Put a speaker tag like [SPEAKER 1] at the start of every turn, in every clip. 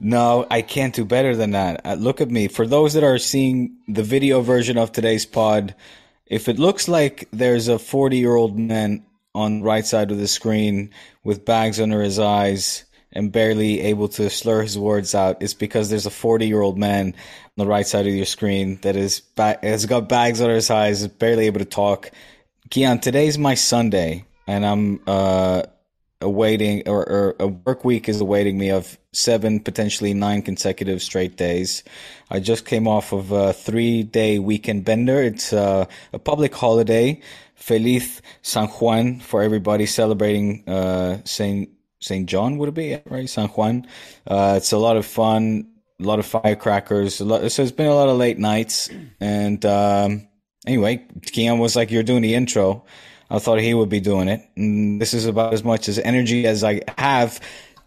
[SPEAKER 1] No, I can't do better than that. Uh, look at me. For those that are seeing the video version of today's pod, if it looks like there's a 40 year old man on the right side of the screen with bags under his eyes and barely able to slur his words out, it's because there's a 40 year old man on the right side of your screen that is ba- has got bags under his eyes, barely able to talk. Kian, today's my Sunday, and I'm uh, awaiting, or, or a work week is awaiting me of seven, potentially nine consecutive straight days. I just came off of a three day weekend bender. It's uh, a public holiday. Feliz San Juan for everybody celebrating uh, Saint Saint John. Would it be right? San Juan. Uh, it's a lot of fun. A lot of firecrackers. Lot, so it's been a lot of late nights. And um, anyway, Kian was like, "You're doing the intro." I thought he would be doing it. And this is about as much as energy as I have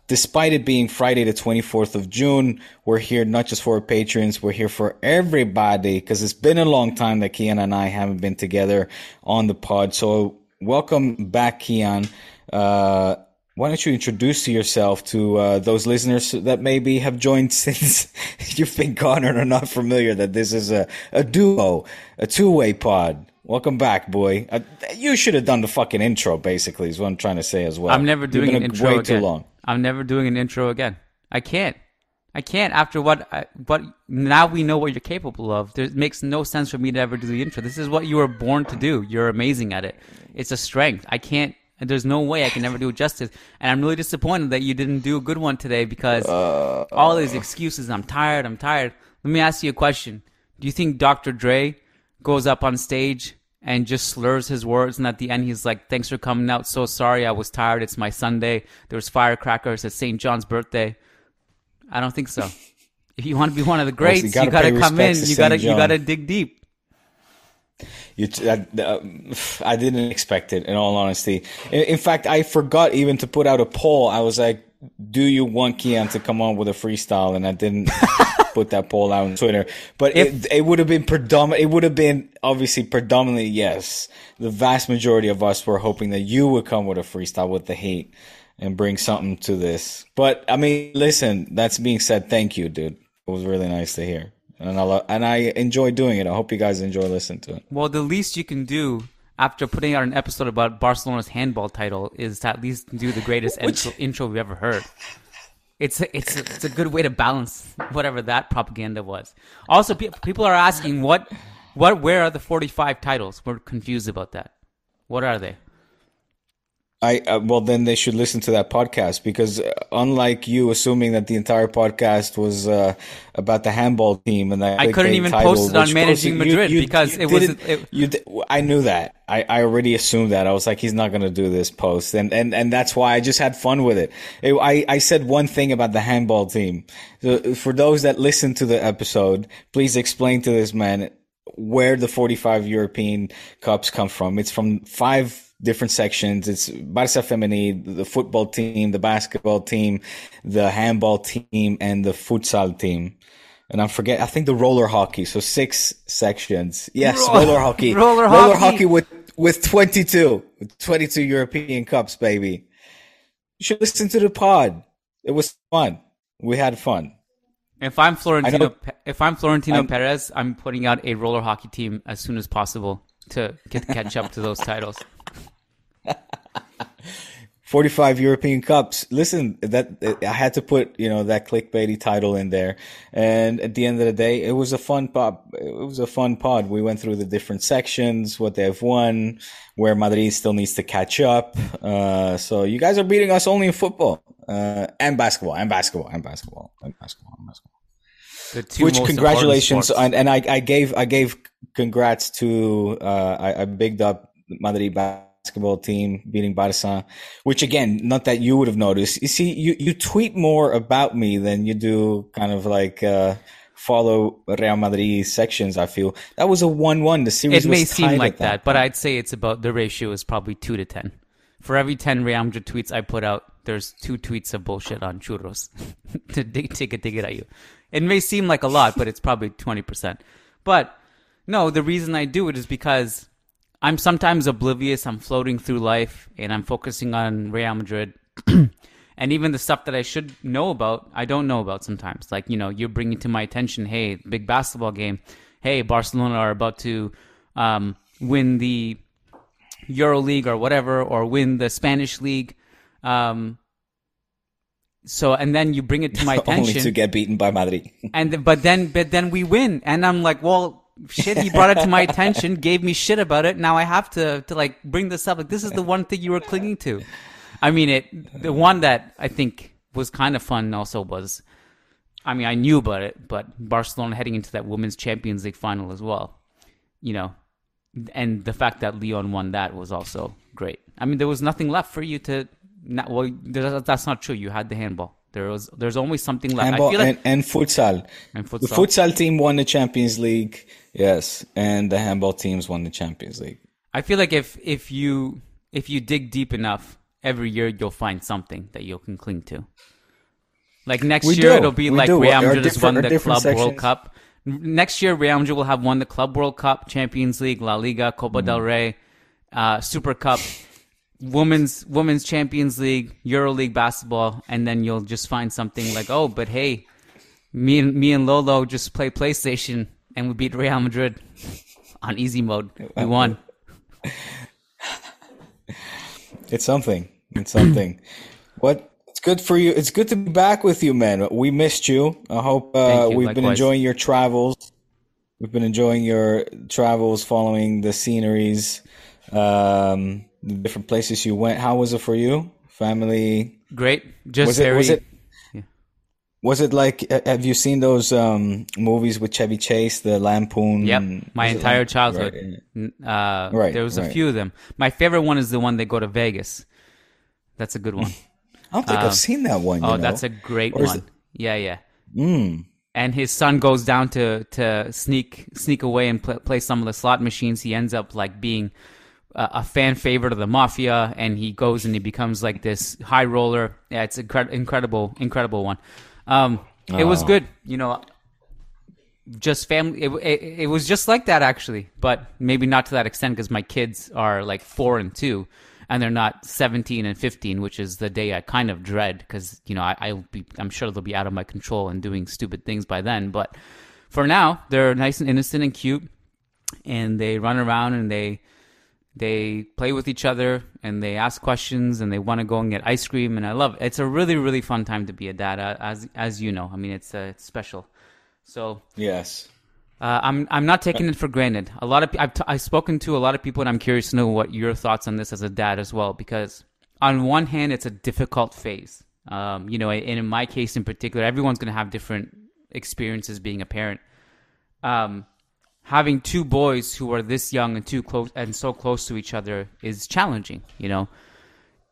[SPEAKER 1] despite it being Friday, the 24th of June, we're here not just for patrons, we're here for everybody because it's been a long time that Kian and I haven't been together on the pod. So, welcome back, Kian. Uh, why don't you introduce yourself to uh, those listeners that maybe have joined since you've been gone and are not familiar that this is a, a duo, a two way pod? Welcome back, boy. Uh, you should have done the fucking intro, basically, is what I'm trying to say as well.
[SPEAKER 2] I'm never doing an intro
[SPEAKER 1] way
[SPEAKER 2] again.
[SPEAKER 1] too long.
[SPEAKER 2] I'm never doing an intro again. I can't. I can't. After what, I, what now we know what you're capable of. There, it makes no sense for me to ever do the intro. This is what you were born to do. You're amazing at it. It's a strength. I can't. There's no way I can ever do it justice. And I'm really disappointed that you didn't do a good one today because
[SPEAKER 1] Uh,
[SPEAKER 2] all these excuses. I'm tired. I'm tired. Let me ask you a question. Do you think Dr. Dre goes up on stage and just slurs his words, and at the end he's like, "Thanks for coming out. So sorry, I was tired. It's my Sunday. There was firecrackers. It's St. John's birthday." I don't think so. if you want to be one of the
[SPEAKER 1] Well, so you
[SPEAKER 2] greats, you gotta come in.
[SPEAKER 1] to
[SPEAKER 2] You gotta you gotta dig deep.
[SPEAKER 1] You t- uh, uh, I didn't expect it, in all honesty. In, in fact, I forgot even to put out a poll. I was like, "Do you want Kian to come on with a freestyle?" And I didn't put that poll out on Twitter. But
[SPEAKER 2] If-
[SPEAKER 1] it, it would have been predominant. It would have been obviously predominantly yes. The vast majority of us were hoping that you would come with a freestyle with the heat and bring something to this. But I mean, listen. That's being said. Thank you, dude. It was really nice to hear. And I lo- and I enjoy doing it. I hope you guys enjoy listening to it.
[SPEAKER 2] Well, the least you can do after putting out an episode about Barcelona's handball title is to at least do the greatest intro, intro we've ever heard. It's a, it's a, it's a good way to balance whatever that propaganda was. Also, pe- people are asking what what where are the 45 titles? We're confused about that. What are they?
[SPEAKER 1] I uh, well then they should listen to that podcast because uh, unlike you assuming that the entire podcast was uh, about the handball team and that
[SPEAKER 2] I couldn't even
[SPEAKER 1] title,
[SPEAKER 2] post it on Managing Madrid because it was- it-
[SPEAKER 1] you di- I knew that I, I already assumed that I was like he's not gonna do this post and and and that's why I just had fun with it. It- I I said one thing about the handball team. So for those that listen to the episode, please explain to this man where the 45 European Cups come from. It's from five different sections. It's Barça Femení, the football team, the basketball team, the handball team, and the futsal team. And I'm forget. I think the roller hockey. So six sections. Yes,
[SPEAKER 2] Ro-
[SPEAKER 1] roller hockey.
[SPEAKER 2] roller
[SPEAKER 1] roller
[SPEAKER 2] hockey.
[SPEAKER 1] hockey with with 22, with 22 European Cups, baby. You should listen to the pod. It was fun. We had fun.
[SPEAKER 2] If I'm Florentino,
[SPEAKER 1] know-
[SPEAKER 2] if I'm Florentino
[SPEAKER 1] I'm-
[SPEAKER 2] Perez, I'm putting out a roller hockey team as soon as possible to get catch up to those titles.
[SPEAKER 1] 45 European Cups. Listen, that I had to put, you know, that clickbaity title in there. And at the end of the day, it was a fun pod. It was a fun pod. We went through the different sections, what they've won, where Madrid still needs to catch up. Uh, so you guys are beating us only in football, uh, and basketball, and basketball, and basketball, and basketball, and basketball. Which congratulations, and, and I, I gave I gave congrats to uh, I, I bigged up Madrid basketball team beating Barça. Which again, not that you would have noticed. You see, you you tweet more about me than you do kind of like uh, follow Real Madrid sections. I feel that was a one-one. The series
[SPEAKER 2] It may seem like
[SPEAKER 1] at
[SPEAKER 2] that, but I'd say it's about the ratio is probably two to ten. For every ten Real Madrid tweets I put out, there's two tweets of bullshit on churros to dig, take a dig at you. It may seem like a lot, but it's probably twenty percent. But no, the reason I do it is because I'm sometimes oblivious. I'm floating through life and I'm focusing on Real Madrid. and even the stuff that I should know about, I don't know about sometimes. Like, you know, you're bringing to my attention, hey, big basketball game. Hey, Barcelona are about to um, win the Euro League or whatever, or win the Spanish League. Um, so, and then you bring it to my attention only
[SPEAKER 1] to get beaten by Madrid.
[SPEAKER 2] and but then but then we win and i'm like well shit he brought it to my attention gave me shit about it. Now i have to to like bring this up. Like this is the one thing you were clinging to. I mean it the one that i think was kind of fun also was i mean i knew about it but barcelona heading into that women's champions league final as well you know and the fact that Lyon won that was also great. I mean there was nothing left for you to not, well that's not true. You had the handball there was there's always something left
[SPEAKER 1] Handball
[SPEAKER 2] i feel like
[SPEAKER 1] and, and futsal.
[SPEAKER 2] And
[SPEAKER 1] The
[SPEAKER 2] futsal.
[SPEAKER 1] futsal team won the Champions League. Yes, and the handball teams won the Champions League.
[SPEAKER 2] I feel like if if you if you dig deep enough, every year you'll find something that you can cling to. Like next
[SPEAKER 1] We
[SPEAKER 2] year,
[SPEAKER 1] do.
[SPEAKER 2] it'll be
[SPEAKER 1] We
[SPEAKER 2] like
[SPEAKER 1] do.
[SPEAKER 2] Real Madrid has won the Club World. Cup. Next year, Real Madrid will have won the Club World Cup, Champions League, La Liga, Copa del
[SPEAKER 1] Mm.
[SPEAKER 2] Rey, uh, Super Cup, Women's Women's Champions League, Euro League basketball, and then you'll just find something like, oh, but hey, me and me and Lolo just play PlayStation and we beat Real Madrid on easy mode. We won.
[SPEAKER 1] It's something. It's something. what? It's good for you. It's good to be back with you, man. We missed you. I hope uh,
[SPEAKER 2] you.
[SPEAKER 1] we've been enjoying your travels. We've been enjoying your travels, following the sceneries, um, the different places you went. How was it for you? Family?
[SPEAKER 2] Great. Just
[SPEAKER 1] Was it?
[SPEAKER 2] very.
[SPEAKER 1] Was it? Was it like? Have you seen those um, movies with Chevy Chase, the Lampoon?
[SPEAKER 2] Yep, my entire
[SPEAKER 1] Lamp-
[SPEAKER 2] childhood.
[SPEAKER 1] Right.
[SPEAKER 2] Uh,
[SPEAKER 1] Right,
[SPEAKER 2] There was a
[SPEAKER 1] right.
[SPEAKER 2] few of them. My favorite one is the one they go to Vegas. That's a good one.
[SPEAKER 1] I don't think
[SPEAKER 2] Um,
[SPEAKER 1] I've seen that one.
[SPEAKER 2] oh,
[SPEAKER 1] know?
[SPEAKER 2] that's a great one.
[SPEAKER 1] it-
[SPEAKER 2] Yeah, yeah.
[SPEAKER 1] Mm.
[SPEAKER 2] And his son goes down to to sneak sneak away and pl- play some of the slot machines. He ends up like being a, a fan favorite of the mafia, and he goes and he becomes like this high roller. Yeah, it's incre- incredible, incredible one. Um, it was
[SPEAKER 1] Oh.
[SPEAKER 2] good, you know. Just family. It, it, it was just like that actually, but maybe not to that extent because my kids are like four and two, and they're not seventeen and fifteen, which is the day I kind of dread because you know I, I'll be I'm sure they'll be out of my control and doing stupid things by then. But for now, they're nice and innocent and cute, and they run around and they they play with each other and they ask questions and they want to go and get ice cream and I love it. It's a really really fun time to be a dad uh, as as you know. I mean it's uh, it's special. So
[SPEAKER 1] Yes.
[SPEAKER 2] uh, I'm I'm not taking it for granted. A lot of I've t- I've spoken to a lot of people, and I'm curious to know what your thoughts on this as a dad as well. Because on one hand, it's a difficult phase. Um, you know, and in my case in particular, everyone's going to have different experiences being a parent. Um, having two boys who are this young and too close and so close to each other is challenging. You know,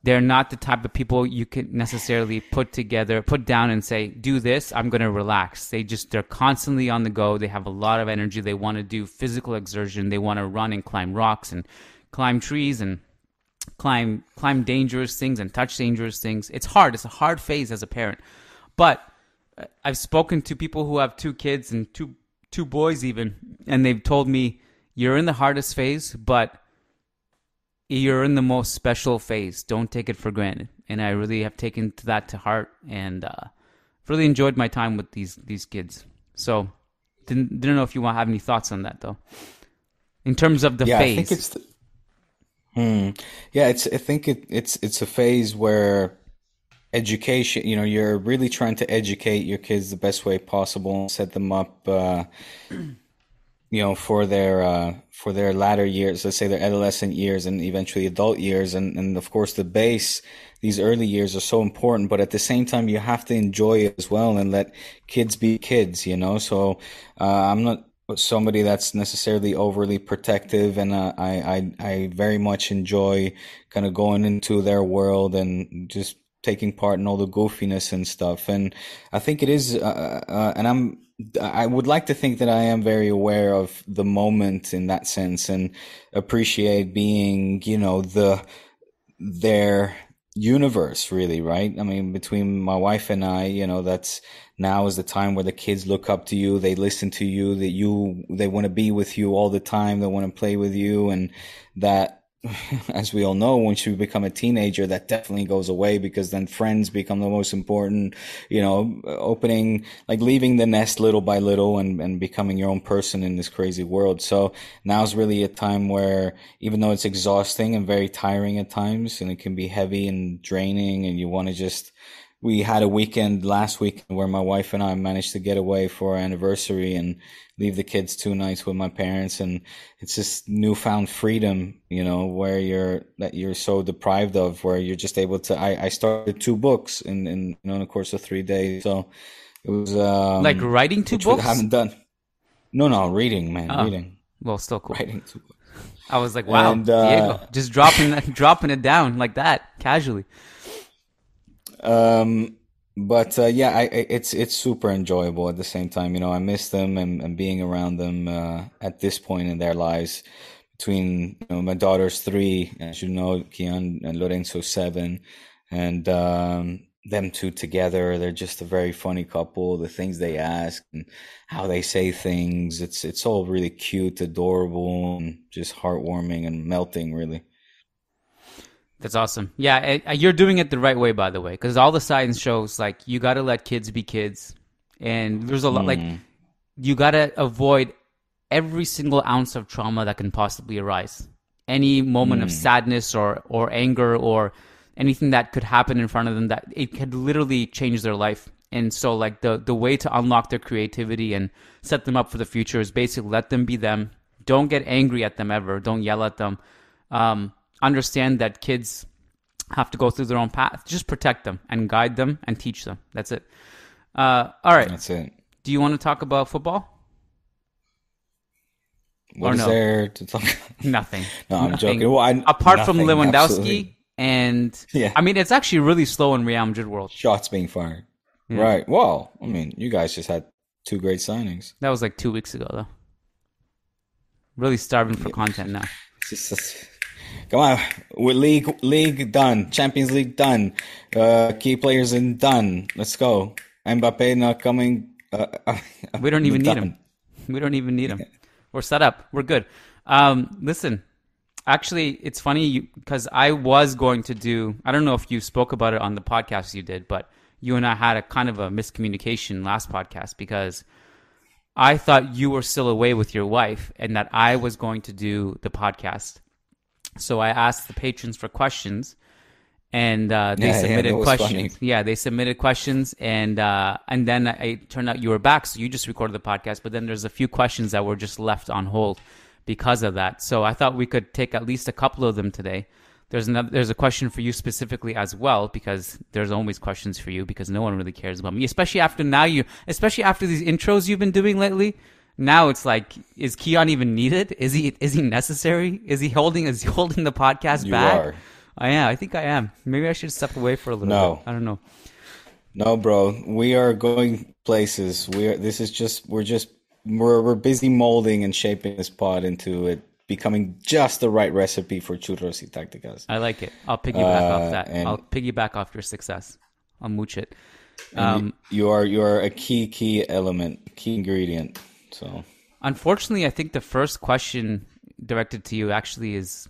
[SPEAKER 2] they're not the type of people you can necessarily put together, put down and say, "Do this, I'm going to relax." They just they're constantly on the go. They have a lot of energy. They want to do physical exertion. They want to run and climb rocks and climb trees and climb climb dangerous things and touch dangerous things. It's hard. It's a hard phase as a parent. But uh, I've spoken to people who have two kids and two two boys even, and they've told me you're in the hardest phase, but you're in the most special phase. Don't take it for granted. And I really have taken that to heart and uh, really enjoyed my time with these these kids. So didn't didn't know if you want to have any thoughts on that though. In terms of the
[SPEAKER 1] yeah,
[SPEAKER 2] phase.
[SPEAKER 1] I think it's. The, hmm. Yeah, it's. I think it, it's it's a phase where education. You know, you're really trying to educate your kids the best way possible set them up. Uh, you know, for their uh, for their latter years, let's say their adolescent years and eventually adult years, and and of course the base. These early years are so important, but at the same time, you have to enjoy it as well and let kids be kids. You know, so uh, I'm not somebody that's necessarily overly protective, and uh, I, I I very much enjoy kind of going into their world and just taking part in all the goofiness and stuff. And I think it is, uh, uh, and I'm I would like to think that I am very aware of the moment in that sense and appreciate being, you know, the their universe really, right? I mean, between my wife and I, you know, that's now is the time where the kids look up to you, they listen to you, that you they want to be with you all the time, they want to play with you and that as we all know, once you become a teenager, that definitely goes away because then friends become the most important, you know, opening, like leaving the nest little by little and, and becoming your own person in this crazy world. So now's really a time where even though it's exhausting and very tiring at times and it can be heavy and draining and you want to just, we had a weekend last week where my wife and I managed to get away for our anniversary and leave the kids two nights with my parents and it's this newfound freedom you know where you're that you're so deprived of where you're just able to i, I started two books in, in you know in the course of three days so it was um,
[SPEAKER 2] like writing two books?
[SPEAKER 1] i haven't done. No no reading man oh. reading.
[SPEAKER 2] well still cool.
[SPEAKER 1] Writing two books.
[SPEAKER 2] I was like wow and, uh, diego just dropping dropping it down like that casually.
[SPEAKER 1] Um but uh, yeah, I, it's it's super enjoyable at the same time. You know, I miss them and, and being around them uh, at this point in their lives. Between you know, my daughter's three, as you know, Kian and Lorenzo seven, and um, them two together, they're just a very funny couple. The things they ask and how they say things, it's it's all really cute, adorable, and just heartwarming and melting, really.
[SPEAKER 2] That's awesome. Yeah, it, you're doing it the right way, by the way, because all the science shows like you got to let kids be kids, and there's a lot mm. like you got to avoid every single ounce of trauma that can possibly arise. Any moment mm. of sadness or or anger or anything that could happen in front of them that it could literally change their life. And so, like the the way to unlock their creativity and set them up for the future is basically let them be them. Don't get angry at them ever. Don't yell at them. Um, understand that kids have to go through their own path. Just protect them and guide them and teach them. That's it. Uh, all right.
[SPEAKER 1] That's it.
[SPEAKER 2] Do you want to talk about football?
[SPEAKER 1] What or is no? there to talk?
[SPEAKER 2] Nothing.
[SPEAKER 1] no, I'm
[SPEAKER 2] nothing.
[SPEAKER 1] joking. Well, I,
[SPEAKER 2] Apart
[SPEAKER 1] nothing,
[SPEAKER 2] from Lewandowski
[SPEAKER 1] absolutely.
[SPEAKER 2] and
[SPEAKER 1] yeah,
[SPEAKER 2] I mean, it's actually really slow in Real Madrid world.
[SPEAKER 1] Shots being fired. Yeah. Right. Well, I mean, you guys just had two great signings.
[SPEAKER 2] That was like two weeks ago, though. Really starving for yeah. content now.
[SPEAKER 1] Just, Come on, with league league done, Champions League done, uh, key players in done. Let's go. Mbappe not coming. Uh,
[SPEAKER 2] we don't even need him. We don't even need him. We're set up. We're good. Um, listen, actually, it's funny because I was going to do. I don't know if you spoke about it on the podcast you did, but you and I had a kind of a miscommunication last podcast because I thought you were still away with your wife and that I was going to do the podcast so I asked the patrons for questions, and uh, they
[SPEAKER 1] yeah,
[SPEAKER 2] submitted
[SPEAKER 1] yeah,
[SPEAKER 2] questions.
[SPEAKER 1] Funny.
[SPEAKER 2] Yeah, they submitted questions, and uh, and then it turned out you were back, so you just recorded the podcast. But then there's a few questions that were just left on hold because of that. So I thought we could take at least a couple of them today. There's another, there's a question for you specifically as well because there's always questions for you because no one really cares about me, especially after now you, especially after these intros you've been doing lately now it's like, is Kian even needed? Is he is he necessary? Is he holding is he holding the podcast
[SPEAKER 1] you
[SPEAKER 2] back?
[SPEAKER 1] Are.
[SPEAKER 2] I am. I think I am. Maybe I should step away for a little
[SPEAKER 1] No.
[SPEAKER 2] bit. I don't know.
[SPEAKER 1] No, bro, we are going places. We are. This is just. We're just. We're we're busy molding and shaping this pod into it becoming just the right recipe for churros y tácticas.
[SPEAKER 2] I like it. I'll piggyback
[SPEAKER 1] Uh,
[SPEAKER 2] off that. I'll piggyback off your success. I'll mooch it. Um,
[SPEAKER 1] you are you are a key key element, key ingredient. So
[SPEAKER 2] Unfortunately, I think the first question directed to you actually is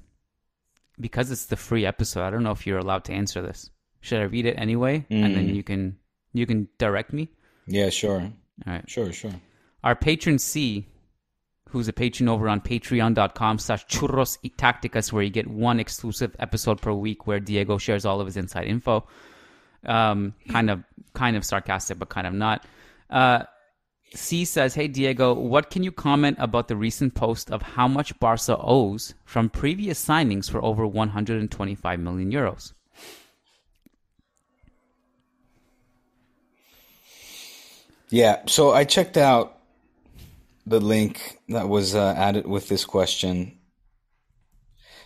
[SPEAKER 2] because it's the free episode. I don't know if you're allowed to answer this. Should I read it anyway, and then
[SPEAKER 1] Mm.
[SPEAKER 2] you can you can direct me?
[SPEAKER 1] yeah, sure,
[SPEAKER 2] All right.
[SPEAKER 1] sure, sure.
[SPEAKER 2] Our patron C, who's a patron over on patreon.com slash churros y tacticas, where you get one exclusive episode per week where Diego shares all of his inside info. Um, kind of, kind of sarcastic, but kind of not. Uh, C says, Hey Diego, what can you comment about the recent post of how much Barca owes from previous signings for over 125 million euros?
[SPEAKER 1] Yeah, so I checked out the link that was uh, added with this question,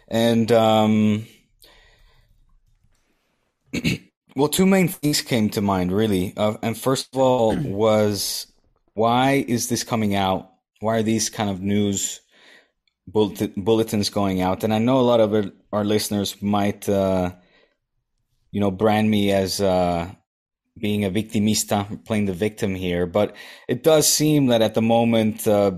[SPEAKER 1] and um, well, two main things came to mind really. Uh, and first of all, was why is this coming out? Why are these kind of news bullet- bulletins going out? And I know a lot of our listeners might, uh, you know, brand me as. Uh, being a victimista, playing the victim here, but it does seem that at the moment, uh,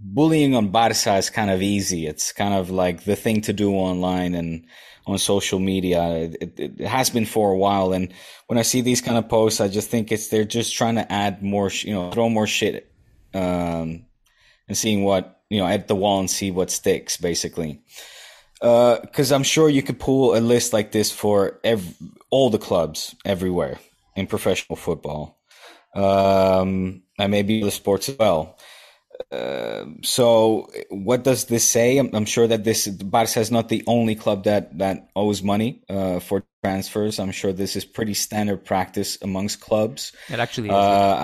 [SPEAKER 1] bullying on Barca is kind of easy. It's kind of like the thing to do online and on social media. It, it, it has been for a while. And when I see these kind of posts, I just think it's, they're just trying to add more, you know, throw more shit, um, and seeing what, you know, at the wall and see what sticks, basically. Uh, cause I'm sure you could pull a list like this for ev- all the clubs everywhere in professional football, um, and maybe the sports as well. Uh, so, what does this say? I'm, I'm sure that this Barca is not the only club that that owes money uh, for transfers. I'm sure this is pretty standard practice amongst clubs.
[SPEAKER 2] It actually is.
[SPEAKER 1] Uh,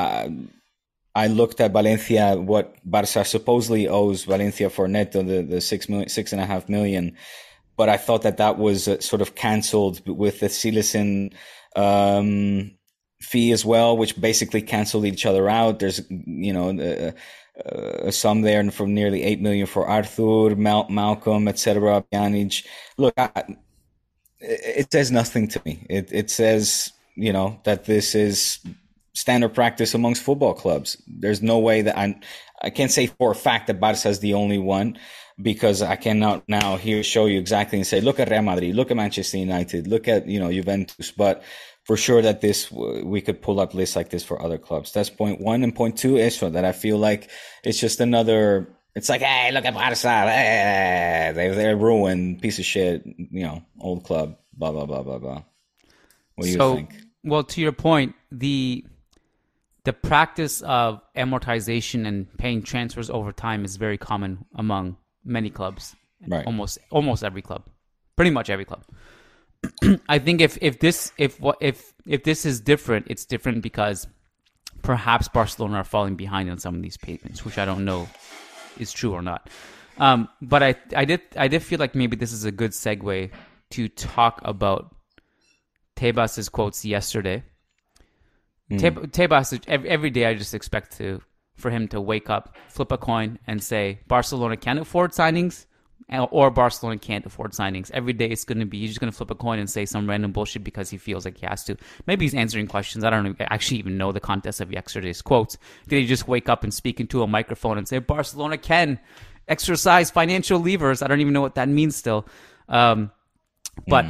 [SPEAKER 1] I, I looked at Valencia, what Barca supposedly owes Valencia for Neto, the, the six million, six and a half million. But I thought that that was uh, sort of cancelled with the Cillessen um, fee as well, which basically canceled each other out. There's, you know, uh, uh, a sum there from nearly eight million for Arthur, Mal- Malcolm, etc. Pjanic. Look, I, it says nothing to me. It it says you know that this is standard practice amongst football clubs. There's no way that I I can't say for a fact that Barca is the only one because I cannot now here show you exactly and say look at Real Madrid, look at Manchester United, look at you know Juventus, but for sure that this we could pull up lists like this for other clubs. That's point one and point two is that I feel like it's just another. It's like, hey, look at Barca, hey, they they're ruined, piece of shit, you know, old club, blah blah blah blah blah. What do you think?
[SPEAKER 2] well, to your point, the the practice of amortization and paying transfers over time is very common among many clubs.
[SPEAKER 1] Right.
[SPEAKER 2] Almost almost every club. Pretty much every club. I think if if this if what if if this is different, it's different because perhaps Barcelona are falling behind on some of these payments, which I don't know is true or not. Um, but I I did I did feel like maybe this is a good segue to talk about Tebas's quotes yesterday. Teb- Tebas every, every day I just expect to for him to wake up, flip a coin, and say Barcelona can afford signings, or Barcelona can't afford signings. Every day it's going to be he's just going to flip a coin and say some random bullshit because he feels like he has to. Maybe he's answering questions. I don't actually even know the context of yesterday's quotes. Did he just wake up and speak into a microphone and say Barcelona can exercise financial levers? I don't even know what that means still. Um, but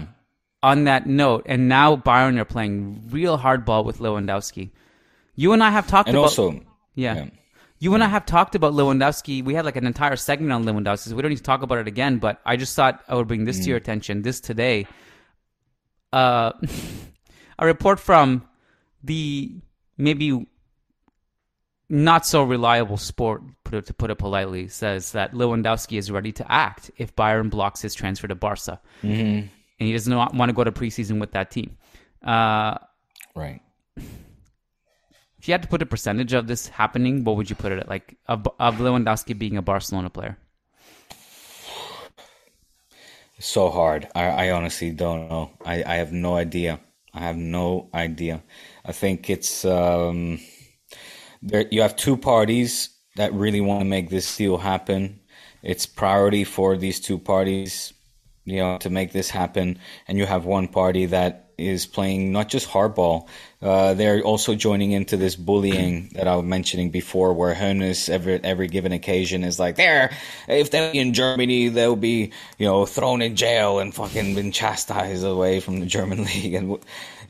[SPEAKER 2] on that note, and now Bayern are playing real hardball with Lewandowski. You and I have talked
[SPEAKER 1] And
[SPEAKER 2] about
[SPEAKER 1] also,
[SPEAKER 2] yeah.
[SPEAKER 1] yeah.
[SPEAKER 2] You and I have talked about Lewandowski. We had like an entire segment on Lewandowski. So we don't need to talk about it again, but I just thought I would bring this to your attention. This today, uh, a report from the maybe not so reliable sport, put it, to put it politely, says that Lewandowski is ready to act if Bayern blocks his transfer to Barca. Mm-hmm. And he doesn't want to go to preseason with that team. Uh,
[SPEAKER 1] right.
[SPEAKER 2] If you had to put a percentage of this happening, what would you put it at? Like of, of Lewandowski being a Barcelona player?
[SPEAKER 1] So hard. I, I honestly don't know. I, I have no idea. I have no idea. I think it's um, there. You have two parties that really want to make this deal happen. It's priority for these two parties, you know, to make this happen. And you have one party that is playing not just hardball, uh, they're also joining into this bullying that I was mentioning before, where Hoeneß every every given occasion is like, "There, if they're in Germany, they'll be you know thrown in jail and fucking been chastised away from the German league." And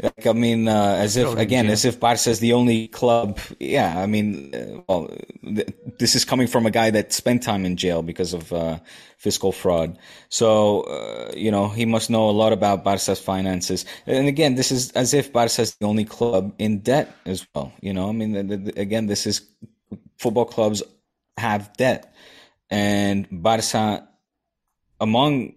[SPEAKER 1] like, I mean, uh, as if again, as if Barca is the only club. Yeah, I mean, uh, well, th- this is coming from a guy that spent time in jail because of uh, fiscal fraud. So uh, you know, he must know a lot about Barca's finances. And again, this is as if Barca is the only club in debt as well. You know, I mean, the, the, again, this is football clubs have debt, and Barca among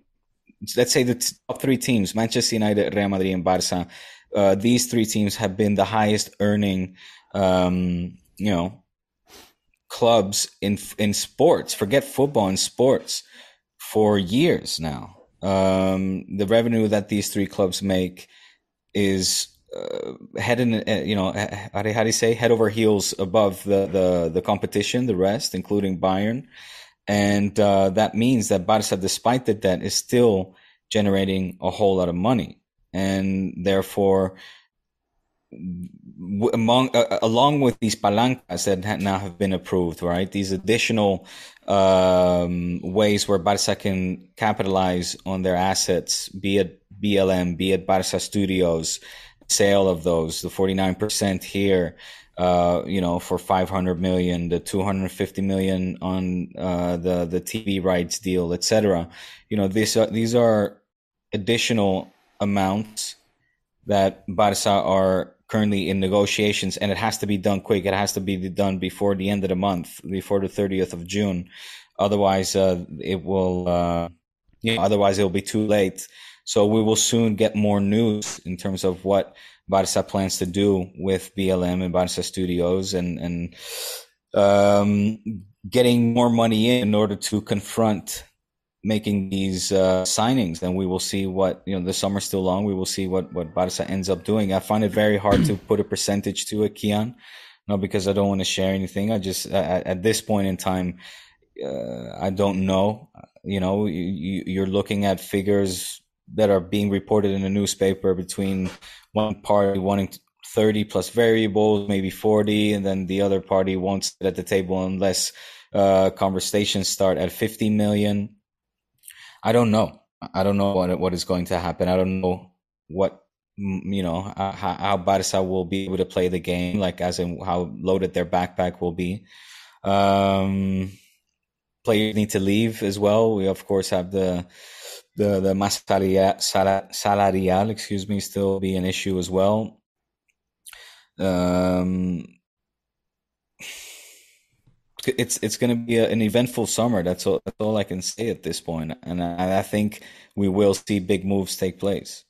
[SPEAKER 1] let's say the top three teams, Manchester United, Real Madrid, and Barca. Uh, these three teams have been the highest earning, um, you know, clubs in in sports. Forget football and sports for years now. Um, the revenue that these three clubs make is uh, head in, uh, you know, how do, how do you say head over heels above the, the, the competition, the rest, including Bayern. And, uh, that means that Barca, despite the debt, is still generating a whole lot of money. And therefore, among, uh, along with these palancas that now have been approved, right? These additional, um, ways where Barca can capitalize on their assets, be it BLM, be it Barca Studios, sale of those, the 49% here, uh, you know, for 500 million, the 250 million on, uh, the, the TV rights deal, etc. You know, these are, these are additional amounts that Barca are currently in negotiations and it has to be done quick. It has to be done before the end of the month, before the 30th of June. Otherwise, uh, it will, uh, you know, otherwise it'll be too late so we will soon get more news in terms of what Barca plans to do with BLM and Barca Studios and, and, um, getting more money in, in order to confront making these uh, signings. And we will see what, you know, the summer's still long. We will see what, what Barca ends up doing. I find it very hard to put a percentage to it, Kian. Not because I don't want to share anything. I just, at, this point in time, uh, I don't know. You know, you, you're looking at figures that are being reported in the newspaper between one party wanting 30 plus variables, maybe 40, and then the other party won't sit at the table unless uh, conversations start at 50 million. I don't know. I don't know what what is going to happen. I don't know what you know how, how Barca will be able to play the game, like as in how loaded their backpack will be. Um, players need to leave as well. We of course have the the the masa salarial, excuse me, still be an issue as well. Um, it's it's going to be a, an eventful summer. That's all. That's all I can say at this point. point, and I, I think we will see big moves take place.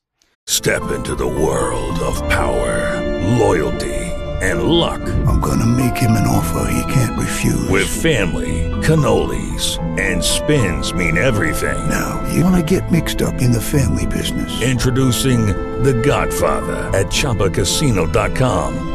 [SPEAKER 3] Step into the world of power, loyalty, and luck.
[SPEAKER 4] I'm going to make him an offer he can't refuse.
[SPEAKER 3] With family, cannolis, and spins mean everything.
[SPEAKER 4] Now you want to get mixed up in the family business?
[SPEAKER 3] Introducing the Godfather at ChumbaCasino.com.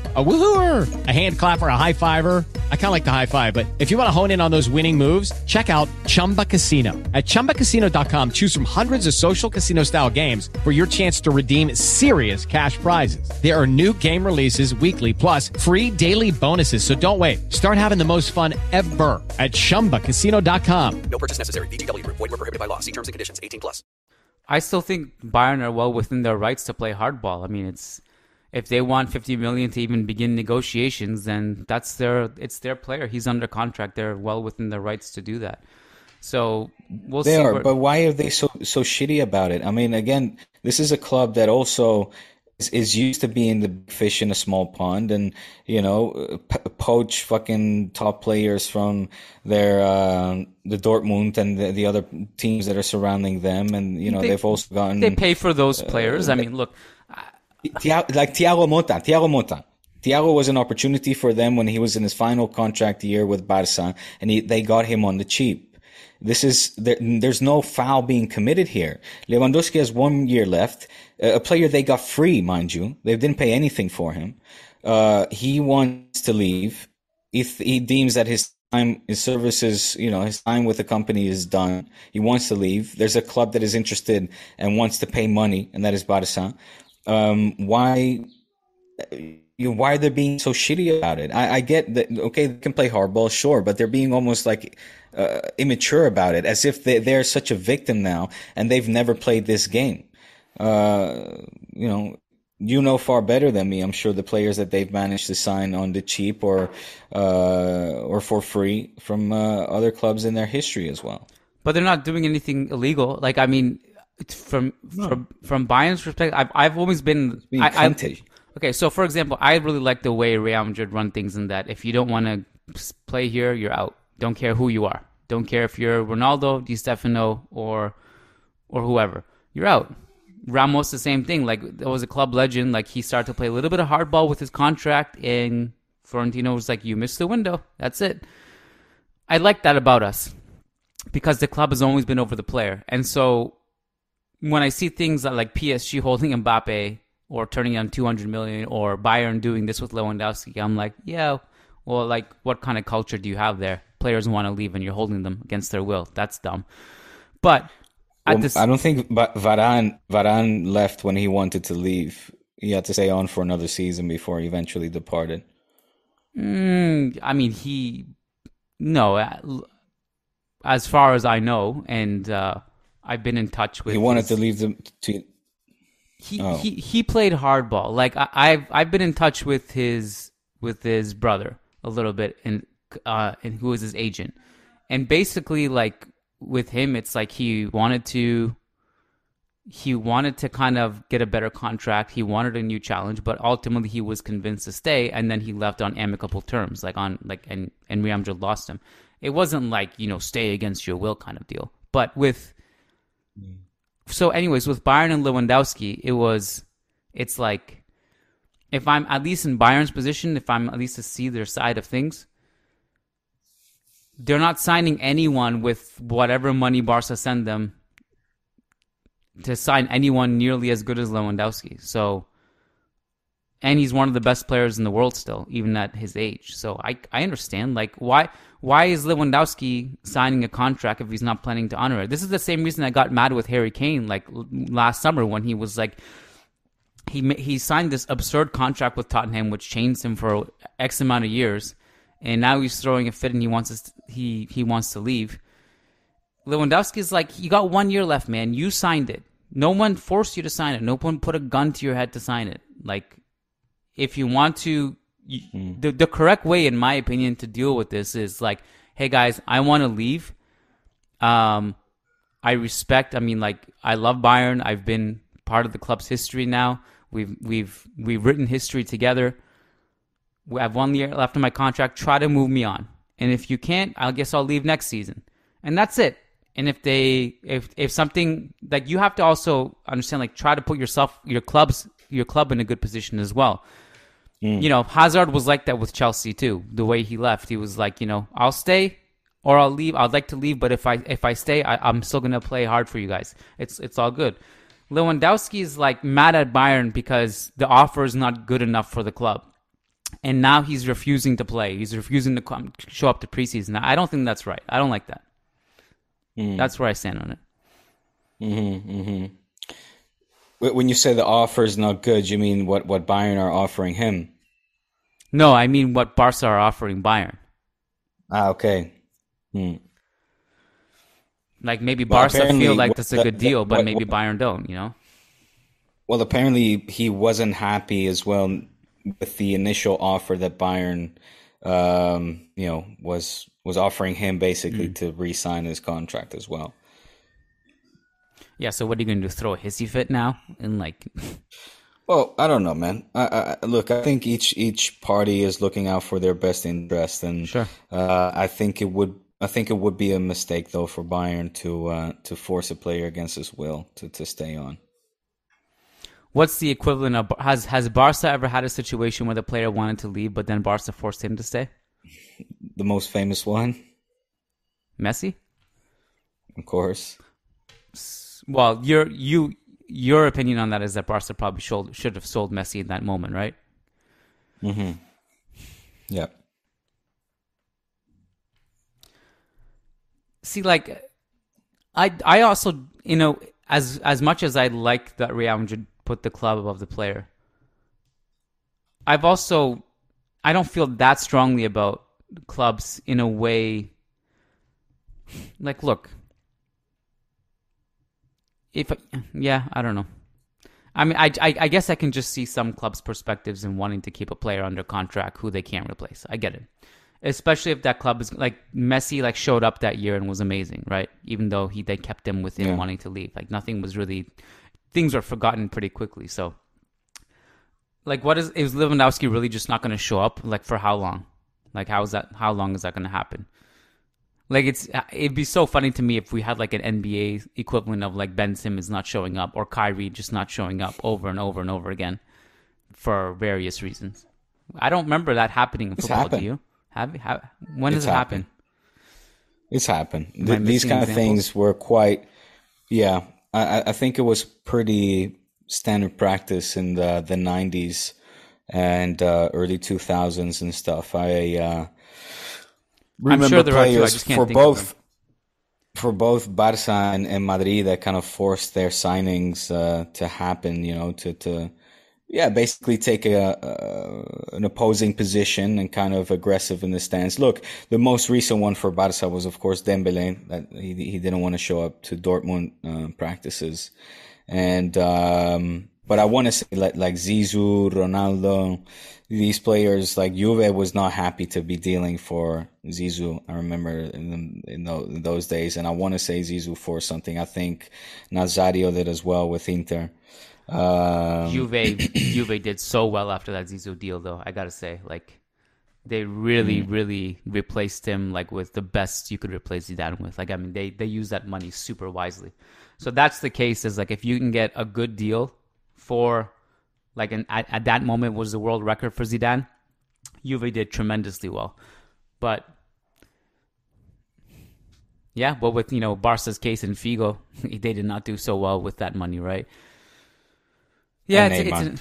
[SPEAKER 5] A woohooer, a hand clapper, a high fiver. I kind of like the high five, but if you want to hone in on those winning moves, check out Chumba Casino. At ChumbaCasino.com, choose from hundreds of social casino style games for your chance to redeem serious cash prizes. There are new game releases weekly, plus free daily bonuses. So don't wait. Start having the most fun ever at ChumbaCasino.com.
[SPEAKER 6] No purchase necessary. VGW. Void were prohibited by law. See terms and conditions. 18 plus.
[SPEAKER 2] I still think Bayern are well within their rights to play hardball. I mean, it's if they want 50 million to even begin negotiations, then that's their it's their player. He's under contract. They're well within their rights to do that. So we'll
[SPEAKER 1] they
[SPEAKER 2] see.
[SPEAKER 1] are,
[SPEAKER 2] where-
[SPEAKER 1] but why are they so so shitty about it? I mean, again, this is a club that also is, is used to being the fish in a small pond, and you know, p- poach fucking top players from their uh, the Dortmund and the, the other teams that are surrounding them, and you know,
[SPEAKER 2] They-
[SPEAKER 1] have also gotten
[SPEAKER 2] They pay for those players. I mean, look,
[SPEAKER 1] Thia- like Thiago Motta. Thiago Motta. Thiago was an opportunity for them when he was in his final contract year with Barca, and he, they got him on the cheap. This is there, there's no foul being committed here. Lewandowski has one year left. A player they got free, mind you. They didn't pay anything for him. Uh, he wants to leave. He, he deems that his time, his services, you know, his time with the company is done. He wants to leave. There's a club that is interested and wants to pay money, and that is Barca. Um, why? you know, why they're being so shitty about it? I, I get that. Okay, they can play hardball, sure, but they're being almost like uh, immature about it, as if they, they're such a victim now, and they've never played this game. Uh, you know, you know far better than me. I'm sure the players that they've managed to sign on the cheap or uh, or for free from uh, other clubs in their history as well.
[SPEAKER 2] but they're not doing anything illegal. Like, I mean, from from from Bayern's perspective, I've I've always been. I, I, okay, so for example, I really like the way Real Madrid run things in that if you don't want to play here, you're out. Don't care who you are. Don't care if you're Ronaldo, Di Stefano, or or whoever. You're out. Ramos, the same thing. Like there was a club legend. Like he started to play a little bit of hardball with his contract, and Florentino was like, "You missed the window. That's it." I like that about us because the club has always been over the player, and so when I see things like PSG holding Mbappe or turning on 200 million or Bayern doing this with Lewandowski, I'm like, yeah, well, like what kind of culture do you have there? Players want to leave and you're holding them against their will. That's dumb. But at
[SPEAKER 1] Well,
[SPEAKER 2] this,
[SPEAKER 1] I don't think Va- Varane Varane left when he wanted to leave. He had to stay on for another season before he eventually departed.
[SPEAKER 2] Mm, I mean, he no. As far as I know, and uh, I've been in touch with.
[SPEAKER 1] He wanted
[SPEAKER 2] his-
[SPEAKER 1] to leave them to.
[SPEAKER 2] he
[SPEAKER 1] Oh.
[SPEAKER 2] he he played hardball. Like I, I've I've been in touch with his with his brother a little bit, and uh, and who was his agent, and basically like with him, it's like he wanted to. He wanted to kind of get a better contract. He wanted a new challenge, but ultimately he was convinced to stay, and then he left on amicable terms, like on like and and Madrid lost him. It wasn't like you know stay against your will kind of deal, but with Mm. so anyways with Bayern and lewandowski it was it's like if i'm at least in Bayern's position if i'm at least to see their side of things they're not signing anyone with whatever money barca send them to sign anyone nearly as good as lewandowski so and he's one of the best players in the world still, even at his age. So I I understand like why why is Lewandowski signing a contract if he's not planning to honor it? This is the same reason I got mad with Harry Kane like last summer when he was like he he signed this absurd contract with Tottenham which changed him for X amount of years, and now he's throwing a fit and he wants us he he wants to leave. Lewandowski's like, you got one year left, man. You signed it. No one forced you to sign it. No one put a gun to your head to sign it. Like, if you want to, you, the the correct way, in my opinion, to deal with this is like, hey guys, I want to leave. Um, I respect. I mean, like, I love Bayern. I've been part of the club's history now. We've we've we've written history together. I have one year left of my contract. Try to move me on, and if you can't, I guess I'll leave next season, and that's it. And if they, if if something like you have to also understand, like try to put yourself, your clubs, your club in a good position as well. Mm. You know, Hazard was like that with Chelsea too. The way he left, he was like, you know, I'll stay or I'll leave. I'd like to leave, but if I if I stay, I, I'm still gonna play hard for you guys. It's it's all good. Lewandowski is like mad at Bayern because the offer is not good enough for the club, and now he's refusing to play. He's refusing to come show up to preseason. I don't think that's right. I don't like that. Mm. That's where I stand on it.
[SPEAKER 1] Wh- When you say the offer is not good, you mean what what Bayern are offering him?
[SPEAKER 2] No, I mean what Barca are offering Bayern.
[SPEAKER 1] Ah, okay. Hmm.
[SPEAKER 2] Like maybe
[SPEAKER 1] Well,
[SPEAKER 2] Barca feel like that's a good deal, but
[SPEAKER 1] what-
[SPEAKER 2] maybe
[SPEAKER 1] what-
[SPEAKER 2] Bayern don't. You know.
[SPEAKER 1] Well, apparently he wasn't happy as well with the initial offer that Bayern, um, you know, was was offering him basically
[SPEAKER 2] Hmm.
[SPEAKER 1] to re-sign his contract as well.
[SPEAKER 2] Yeah. So what are you gonna do? Throw a hissy fit now and like?
[SPEAKER 1] Well, I don't know, man. I, I, look, I think each each party is looking out for their best interest, and
[SPEAKER 2] Sure.
[SPEAKER 1] uh, I think it would. I think it would be a mistake though for Bayern to uh, to force a player against his will to, to stay on.
[SPEAKER 2] What's the equivalent of has has Barca ever had a situation where the player wanted to leave, but then Barca forced him to stay?
[SPEAKER 1] The most famous one,
[SPEAKER 2] Messi.
[SPEAKER 1] of course.
[SPEAKER 2] Well, your you your opinion on that is that Barca probably should should have sold Messi in that moment, right?
[SPEAKER 1] Mm-hmm. Yeah.
[SPEAKER 2] See, like, I I also you know as as much as I like that Real Madrid put the club above the player, I've also I don't feel that strongly about clubs in a way. Like, look, if yeah, I don't know. I mean, I, I I guess I can just see some clubs' perspectives in wanting to keep a player under contract who they can't replace. I get it, especially if that club is like Messi, like showed up that year and was amazing, right? Even though he they kept him within
[SPEAKER 1] Yeah.
[SPEAKER 2] wanting to leave, like nothing was really, things were forgotten pretty quickly. So, like, what is is Lewandowski really just not going to show up? Like for how long? Like how is that? How long is that going to happen? Like it's it'd be so funny to me if we had like an NBA equivalent of like Ben Simmons not showing up or Kyrie just not showing up over and over and over again for various reasons. I don't remember that happening in football.
[SPEAKER 1] happened.
[SPEAKER 2] Do you? Have, have when does
[SPEAKER 1] It's
[SPEAKER 2] it happen?
[SPEAKER 1] It's happened. Th- these kind of things were quite. Yeah, I, I- I think it was pretty standard practice in the the nineties and uh, early two thousands and stuff. I uh, remember
[SPEAKER 2] sure
[SPEAKER 1] players for both for both Barca and, and Madrid that kind of forced their signings uh, to happen. You know, to to yeah, basically take a, a an opposing position and kind of aggressive in the stance. Look, the most recent one for Barca was, of course, Dembele. That he he didn't want to show up to Dortmund uh, practices, and um, but I want to say like like Zizou, Ronaldo, these players like Juve was not happy to be dealing for Zizou. I remember in in, in those days, and I want to say Zizou for something. I think Nazario did as well with Inter. Um,
[SPEAKER 2] Juve Juve did so well after that Zizou deal, though. I gotta say, like they really,
[SPEAKER 1] Mm.
[SPEAKER 2] really replaced him like with the best you could replace Zidane with. Like I mean, they they use that money super wisely. So that's the case. Is like if you can get a good deal for like an at, at that moment was the world record for Zidane. Juve did tremendously well, but yeah, but with you know Barca's case in Figo, they did not do so well with that money, right? Yeah,
[SPEAKER 1] And
[SPEAKER 2] it's, it's an,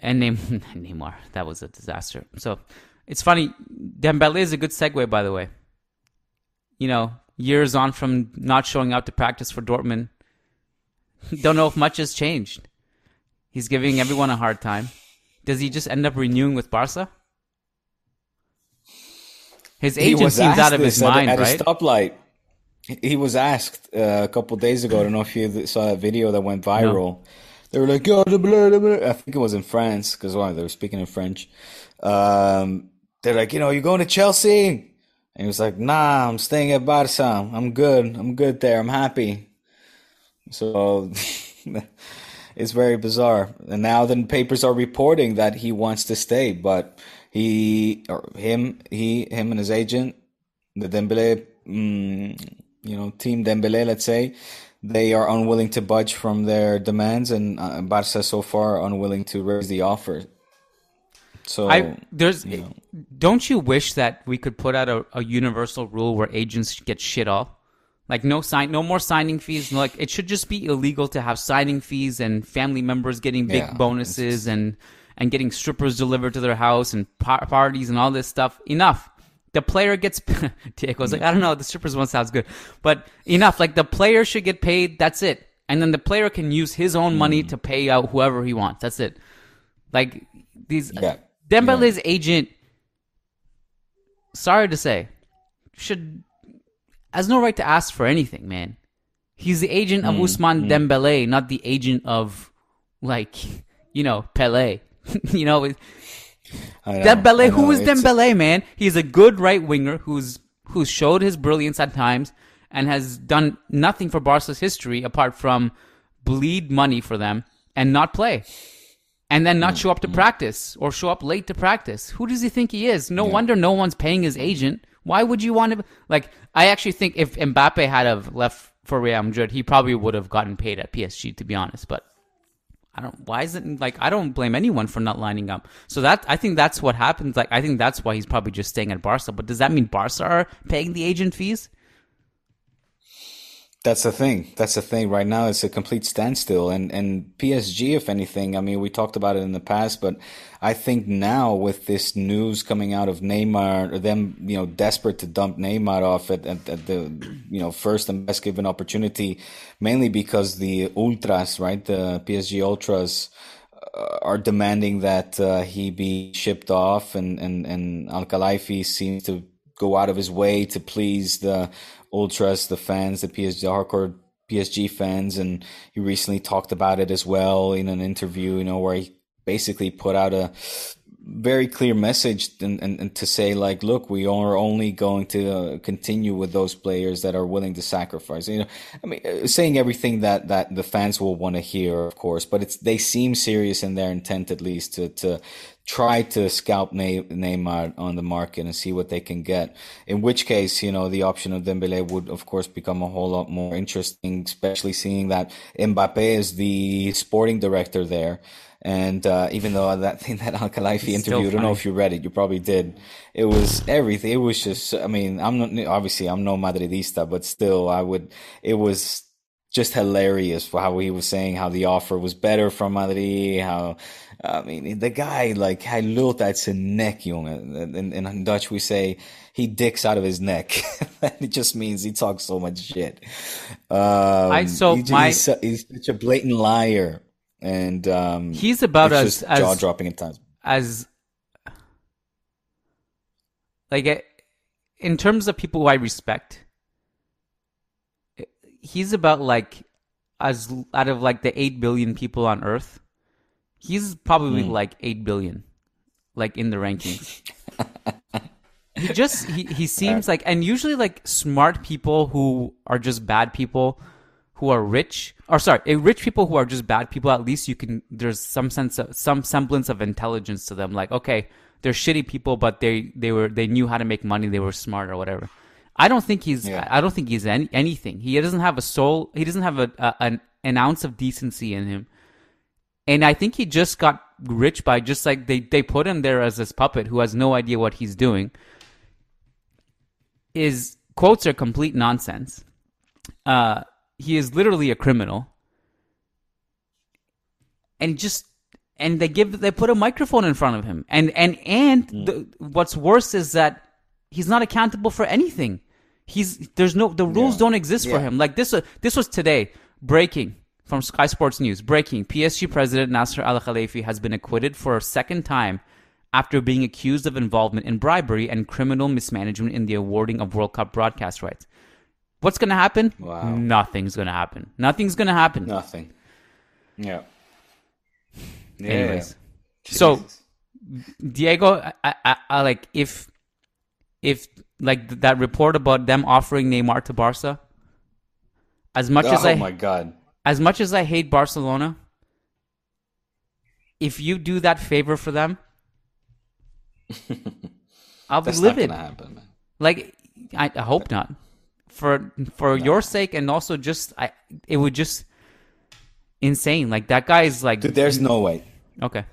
[SPEAKER 2] and name Neymar. That was a disaster. So it's funny. Dembele is a good segue, by the way. You know, years on from not showing up to practice for Dortmund, don't know if much has changed. He's giving everyone a hard time. Does he just end up renewing with Barca? His agent seems out of his
[SPEAKER 1] this at,
[SPEAKER 2] mind,
[SPEAKER 1] at
[SPEAKER 2] right?
[SPEAKER 1] a stoplight. He was asked uh, a couple days ago. I don't know if you saw that video that went viral. They were like, "Yo, the blah, the blah." I think it was in France because why they were speaking in French. Um, they're like, you know, you're going to Chelsea? And he was like, Nah, I'm staying at Barca. I'm good. I'm good there. I'm happy. So it's very bizarre. And now the papers are reporting that he wants to stay, but he or him, he, him and his agent, the Dembele, mm, you know, team Dembele, let's say, they are unwilling to budge from their demands, and uh, Barca so far unwilling to raise the offer. So
[SPEAKER 2] I there's
[SPEAKER 1] you know.
[SPEAKER 2] don't you wish that we could put out a, a universal rule where agents get shit off? Like no sign, no more signing fees. Like it should just be illegal to have signing fees and family members getting big
[SPEAKER 1] Yeah,
[SPEAKER 2] bonuses and and getting strippers delivered to their house and par- parties and all this stuff. Enough. The player gets. Diego's like, I don't know. The strippers one sounds good, but enough. Like the player should get paid. That's it. And then the player can use his own money hmm. to pay out whoever he wants. That's it. Like these.
[SPEAKER 1] Yeah.
[SPEAKER 2] Dembele's agent, sorry to say, should has no right to ask for anything, man. He's the agent of hmm, Ousmane hmm. Dembele, not the agent of like, you know, Pele. you know,
[SPEAKER 1] know,
[SPEAKER 2] Dembele,
[SPEAKER 1] I
[SPEAKER 2] who
[SPEAKER 1] know,
[SPEAKER 2] is Dembele, man? He's a good right winger who's who's showed his brilliance at times and has done nothing for Barca's history apart from bleed money for them and not play, and then not hmm, show up to practice or show up late to practice. Who does he think he is? No wonder no one's paying his agent. Why would you want to? Like, I actually think if Mbappe had have left for Real Madrid, he probably would have gotten paid at PSG. To be honest, but I don't. Why isn't like I don't blame anyone for not lining up. So that I think that's what happens. Like I think that's why he's probably just staying at Barca. But does that mean Barca are paying the agent fees?
[SPEAKER 1] That's the thing. That's the thing. Right now, it's a complete standstill. And and PSG, if anything, I mean, we talked about it in the past, but I think now with this news coming out of Neymar, or them, you know, desperate to dump Neymar off at, at, at the, you know, first and best given opportunity, mainly because the ultras, right, the PSG ultras, uh, are demanding that uh, he be shipped off, and and and Al Khelaifi seems to go out of his way to please the ultras, the fans, the PSG hardcore PSG fans, and he recently talked about it as well in an interview, you know, where he basically put out a very clear message and, and, and to say like, look, we are only going to uh, continue with those players that are willing to sacrifice. You know, I mean, uh, saying everything that that the fans will want to hear, of course, but it's they seem serious in their intent at least to to try to scalp Ney- Neymar on the market and see what they can get. In which case, you know, the option of Dembele would, of course, become a whole lot more interesting, especially seeing that Mbappe is the sporting director there. And uh, even though that thing that Al interview, I don't know if you read it, you probably did. It was everything. It was just, I mean, I'm not, obviously, I'm no Madridista, but still, I would, it was just hilarious for how he was saying how the offer was better from Madrid, how, I mean, the guy, like, hij lult uit zijn nek, jongen. In, in Dutch, we say, he dicks out of his neck. it just means he talks so much shit. Um,
[SPEAKER 2] I- so
[SPEAKER 1] he-
[SPEAKER 2] my-
[SPEAKER 1] he's, he's such a blatant liar. And, um,
[SPEAKER 2] He's about as- as-
[SPEAKER 1] jaw dropping at times.
[SPEAKER 2] as like eh, in terms of people who I respect, he's about like as out of like the eight billion people on Earth, he's probably
[SPEAKER 1] Hmm.
[SPEAKER 2] like eight billion, like in the rankings. he just he, he seems like and usually like smart people who are just bad people who are rich or sorry eh, rich people who are just bad people at least you can there's some sense of some semblance of intelligence to them like okay they're shitty people but they they were they knew how to make money they were smart or whatever i don't think he's
[SPEAKER 1] Yeah.
[SPEAKER 2] i don't think he's any, anything he doesn't have a soul he doesn't have a, a an, an ounce of decency in him and I think he just got rich by just like they, they put him there as this puppet who has no idea what he's doing. His quotes are complete nonsense. Uh, he is literally a criminal. And just and they give they put a microphone in front of him. And and and the, what's worse is that he's not accountable for anything. He's there's no the rules don't exist for him. Like this uh, this was today breaking from Sky Sports News. Breaking: PSG president Nasser Al Khelaifi has been acquitted for a second time after being accused of involvement in bribery and criminal mismanagement in the awarding of World Cup broadcast rights. What's going to happen?
[SPEAKER 1] Wow.
[SPEAKER 2] Nothing's going to happen. Nothing's going to happen.
[SPEAKER 1] Nothing. Yeah. Yeah.
[SPEAKER 2] Anyways, so Diego, I, I, I like if if like th- that report about them offering Neymar to Barca. As much as
[SPEAKER 1] oh
[SPEAKER 2] I oh
[SPEAKER 1] my god.
[SPEAKER 2] as much as I hate Barcelona, if you do that favor for them, I'll be livid.
[SPEAKER 1] happen, man.
[SPEAKER 2] Like I, I hope not. For for your sake and also just I it would just insane. Like that guy is like
[SPEAKER 1] Dude, there's no way.
[SPEAKER 2] okay.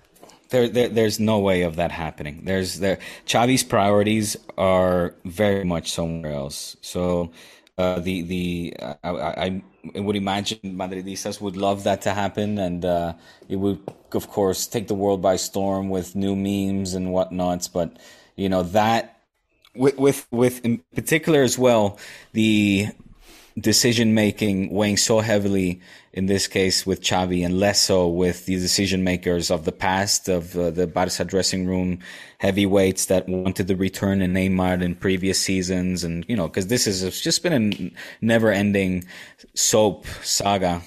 [SPEAKER 1] There, there, there's no way of that happening. There's there. Xavi's priorities are very much somewhere else. So, uh, the the I, I, I would imagine Madridistas would love that to happen, and uh, it would, of course, take the world by storm with new memes and whatnots. But you know that with with with in particular as well the decision making weighing so heavily in this case with Xavi and less so with the decision makers of the past of uh, the Barca dressing room heavyweights that wanted the return in Neymar in previous seasons and you know because this is it's just been a never ending soap saga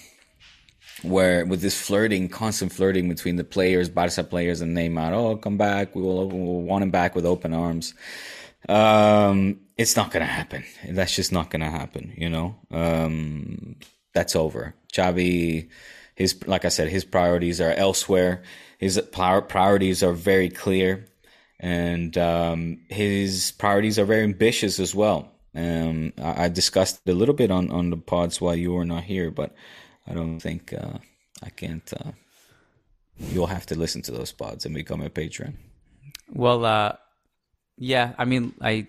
[SPEAKER 1] where with this flirting, constant flirting between the players, Barca players and Neymar. Oh, come back. We will, we'll want him back with open arms. Um, it's not going to happen. That's just not going to happen. You know, um, that's over. Xavi, his like I said, his priorities are elsewhere. His priorities are very clear, and um, his priorities are very ambitious as well. Um, I, I, discussed a little bit on on the pods while you were not here, but I don't think uh, I can't. Uh, you'll have to listen to those pods and become a patron.
[SPEAKER 2] Well, uh, yeah, I mean, I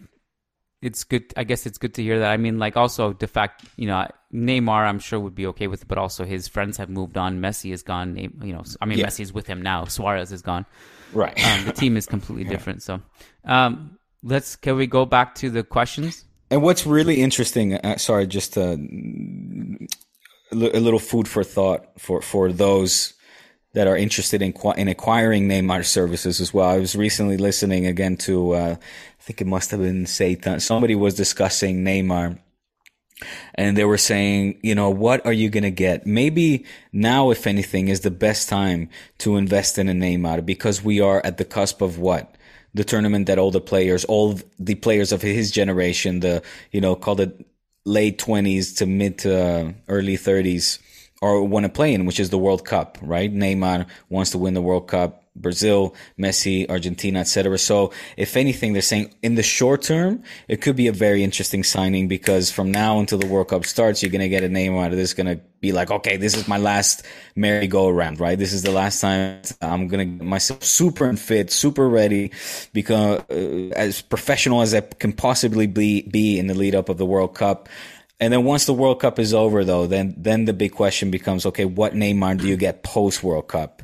[SPEAKER 2] it's good. I guess it's good to hear that. I mean, like also the fact, you know, Neymar, I'm sure would be okay with it, but also his friends have moved on. Messi is gone. You know, I mean, yeah. Messi's with him now. Suarez is gone.
[SPEAKER 1] Right.
[SPEAKER 2] Um, the team is completely yeah. different. So, um, let's can we go back to the questions?
[SPEAKER 1] And what's really interesting, uh, sorry, just uh, a little food for thought for for those that are interested in in acquiring Neymar services as well. I was recently listening again to uh, I think it must have been Satan. Somebody was discussing Neymar. And they were saying, you know, what are you going to get? Maybe now, if anything, is the best time to invest in a Neymar because we are at the cusp of what? The tournament that all the players, all the players of his generation, the, you know, called it late 20s to mid to uh, early 30s, or want to play in, which is the World Cup, right? Neymar wants to win the World Cup. Brazil, Messi, Argentina, etc. So, if anything, they're saying in the short term, it could be a very interesting signing because from now until the World Cup starts, you're going to get a Neymar that is going to be like, okay, this is my last merry-go-round, right? This is the last time I'm going to get myself super fit, super ready, because uh, as professional as I can possibly be, be in the lead up of the World Cup. And then once the World Cup is over, though, then then the big question becomes: Okay, what Neymar do you get post World Cup?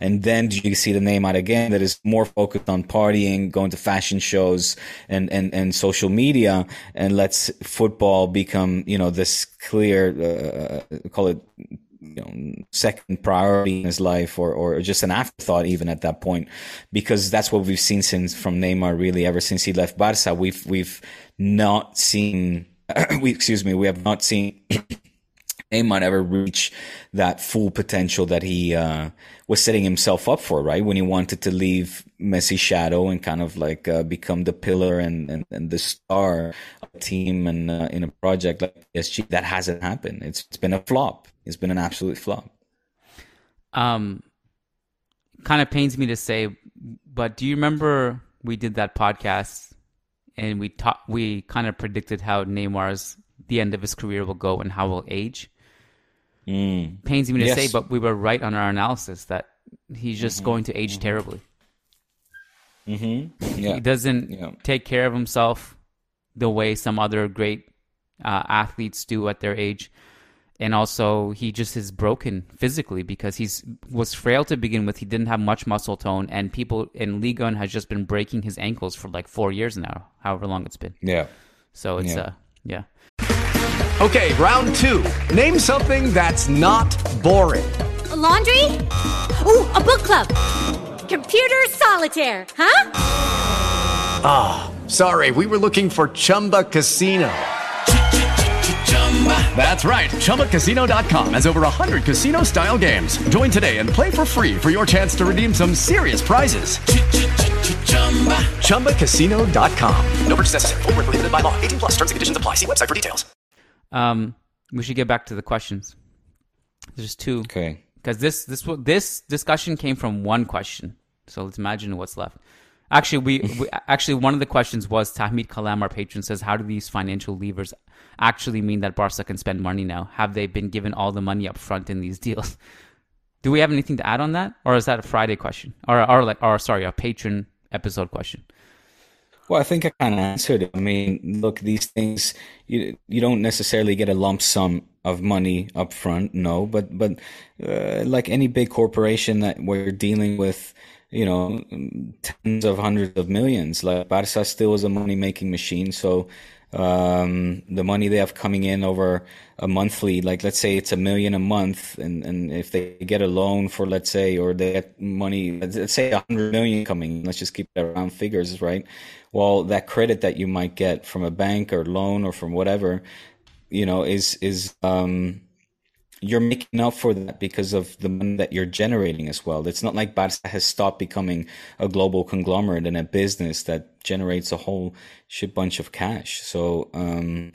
[SPEAKER 1] And then do you see the Neymar again that is more focused on partying, going to fashion shows and, and, and social media and lets football become, you know, this clear, uh, call it, you know, second priority in his life or, or just an afterthought even at that point, because that's what we've seen since from Neymar really ever since he left Barca. We've, we've not seen, we, excuse me, we have not seen Neymar ever reach that full potential that he uh, was setting himself up for, right? When he wanted to leave Messi's shadow and kind of like uh, become the pillar and, and, and, the star of a team and uh, in a project like PSG. That hasn't happened. It's, it's been a flop. It's been an absolute flop.
[SPEAKER 2] Um, kind of pains me to say, but do you remember we did that podcast and we taught we kind of predicted how Neymar's the end of his career will go and how he'll age?
[SPEAKER 1] Mm.
[SPEAKER 2] Pains me to yes. say, but we were right on our analysis that he's just mm-hmm. going to age mm-hmm. terribly.
[SPEAKER 1] Mm-hmm. Yeah.
[SPEAKER 2] He doesn't
[SPEAKER 1] yeah.
[SPEAKER 2] take care of himself the way some other great uh, athletes do at their age. And also, he just is broken physically because he's was frail to begin with. He didn't have much muscle tone, and people in Ligue 1 has just been breaking his ankles for like four years now, however long it's been.
[SPEAKER 1] Yeah.
[SPEAKER 2] So it's
[SPEAKER 1] yeah.
[SPEAKER 2] uh yeah.
[SPEAKER 7] Okay, round two. Name something that's not boring.
[SPEAKER 8] A laundry? Ooh, a book club. Computer solitaire, huh?
[SPEAKER 7] Ah, oh, sorry, we were looking for Chumba Casino. That's right. ChumbaCasino.com has over 100 casino style games. Join today and play for free for your chance to redeem some serious prizes. ChumbaCasino.com. No purchase necessary. Full prohibited by law. 18 plus terms and conditions apply. See website for details.
[SPEAKER 2] Um, we should get back to the questions. There's two.
[SPEAKER 1] Okay.
[SPEAKER 2] Because this this this discussion came from one question. So let's imagine what's left. Actually, we, we, actually one of the questions was Tahmid Kalam, our patron, says, "How do these financial levers actually mean that Barca can spend money now? Have they been given all the money up front in these deals?" Do we have anything to add on that, or is that a Friday question, or or like, or sorry, a patron episode question?
[SPEAKER 1] Well, I think I kind of answered it. I mean, look, these things you you don't necessarily get a lump sum of money up front, no, but but uh, like any big corporation that you're dealing with, you know, tens of hundreds of millions, like Barca still is a money making machine, so um, the money they have coming in over a monthly, like let's say it's a million a month, and, and if they get a loan for let's say, or they get money, let's say a hundred million coming, let's just keep that around figures, right? Well, that credit that you might get from a bank or loan or from whatever, you know, is is um, you're making up for that because of the money that you're generating as well. It's not like Barca has stopped becoming a global conglomerate and a business that generates a whole shit bunch of cash. So, um,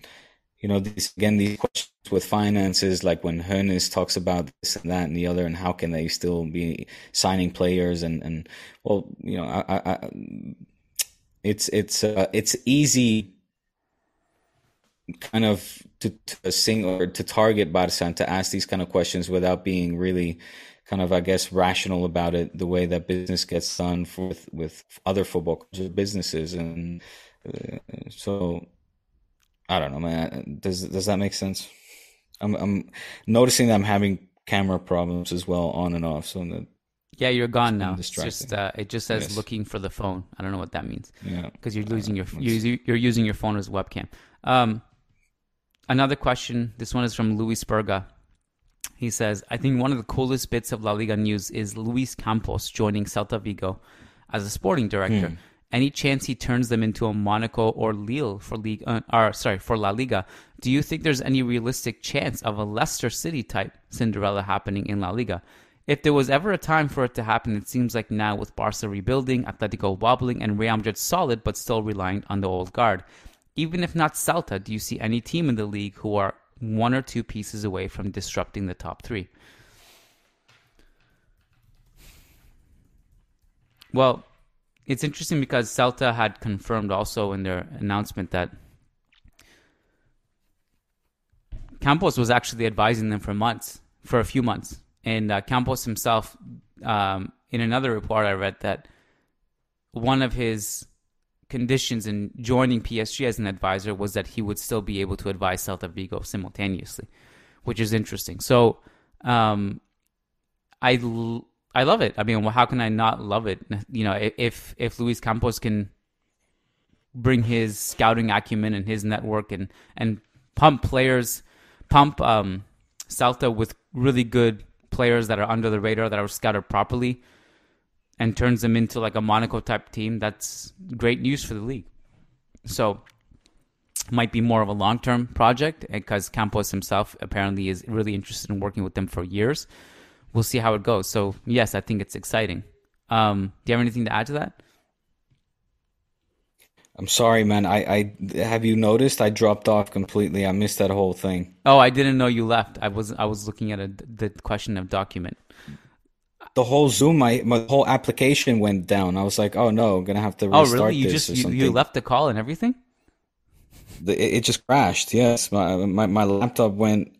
[SPEAKER 1] you know, these, again, these questions with finances, like when Hernes talks about this and that and the other, and how can they still be signing players and and well, you know, I, I, I it's it's uh, it's easy kind of to, to sing or to target Barca and to ask these kind of questions without being really kind of I guess rational about it the way that business gets done for, with with other football businesses and uh, so I don't know man does does that make sense I'm I'm noticing that I'm having camera problems as well on and off so that
[SPEAKER 2] yeah, you're gone now. It's just uh, it just says yes. looking for the phone. I don't know what that means.
[SPEAKER 1] Yeah,
[SPEAKER 2] because you're losing your you're, you're using your phone as webcam. Um, another question. This one is from Luis Berga. He says, I think one of the coolest bits of La Liga news is Luis Campos joining Celta Vigo as a sporting director. Hmm. Any chance he turns them into a Monaco or Lille for league, uh, or sorry, for La Liga? Do you think there's any realistic chance of a Leicester City type Cinderella happening in La Liga? If there was ever a time for it to happen, it seems like now with Barca rebuilding, Atletico wobbling, and Real Madrid solid but still relying on the old guard. Even if not Celta, do you see any team in the league who are one or two pieces away from disrupting the top three. Well, it's interesting because Celta had confirmed also in their announcement that Campos was actually advising them for months, for a few months. And uh, Campos himself, um, in another report I read, that one of his conditions in joining PSG as an advisor was that he would still be able to advise Celta Vigo simultaneously, which is interesting. So, um, I I love it. I mean, well, how can I not love it? You know, if if Luis Campos can bring his scouting acumen and his network and and pump players, pump um, Celta with really good players that are under the radar that are scouted properly and turns them into like a Monaco type team, that's great news for the league. So might be more of a long term project because Campos himself apparently is really interested in working with them for years. We'll see how it goes. So yes, I think it's exciting. Um, do you have anything to add to that?
[SPEAKER 1] I'm sorry, man. I, I have you noticed I dropped off completely. I missed that whole thing.
[SPEAKER 2] Oh, I didn't know you left. I was I was looking at a, the question of document
[SPEAKER 1] the whole Zoom, my, my whole application went down. I was like, oh no, I'm gonna have to restart
[SPEAKER 2] oh, really? You just you, you, left the call and everything.
[SPEAKER 1] The, it, it, just crashed. Yes, my, my my laptop went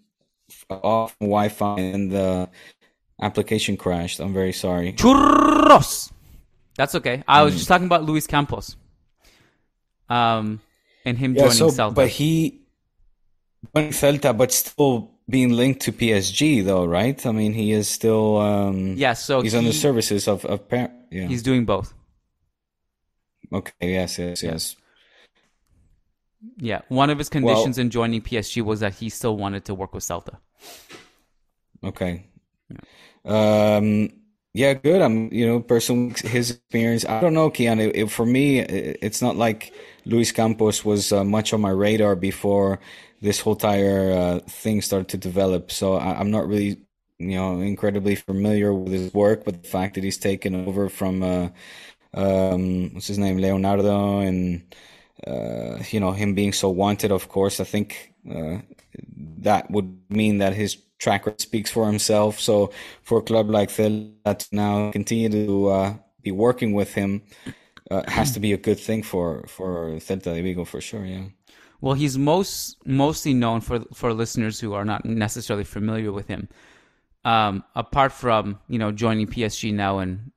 [SPEAKER 1] off Wi-Fi and the application crashed. I'm very sorry.
[SPEAKER 2] Churros. That's okay. I was mm. just talking about Luis Campos. Um, and him yeah, joining so, Celta.
[SPEAKER 1] But he joining Celta, but still being linked to PSG though, right? I mean, he is still um
[SPEAKER 2] yeah, so
[SPEAKER 1] he's he, on the services of of par- yeah.
[SPEAKER 2] He's doing both.
[SPEAKER 1] Okay, yes, yes, yes.
[SPEAKER 2] Yeah, one of his conditions well, in joining PSG was that he still wanted to work with Celta.
[SPEAKER 1] Okay. Yeah. Um yeah, good. I'm, you know, person his experience. I don't know, Kian. It, it, for me, it, it's not like Luis Campos was uh, much on my radar before this whole entire uh, thing started to develop. So I, am not really, you know, incredibly familiar with his work, but the fact that he's taken over from, uh, um, what's his name, Leonardo, and uh, you know him being so wanted. Of course, I think uh, that would mean that his track record speaks for himself. So for a club like Celta to now continue to uh, be working with him. Uh, has to be a good thing for for Celta de Vigo for sure. Yeah.
[SPEAKER 2] Well, he's most mostly known for for listeners who are not necessarily familiar with him. Um, apart from you know joining PSG now, and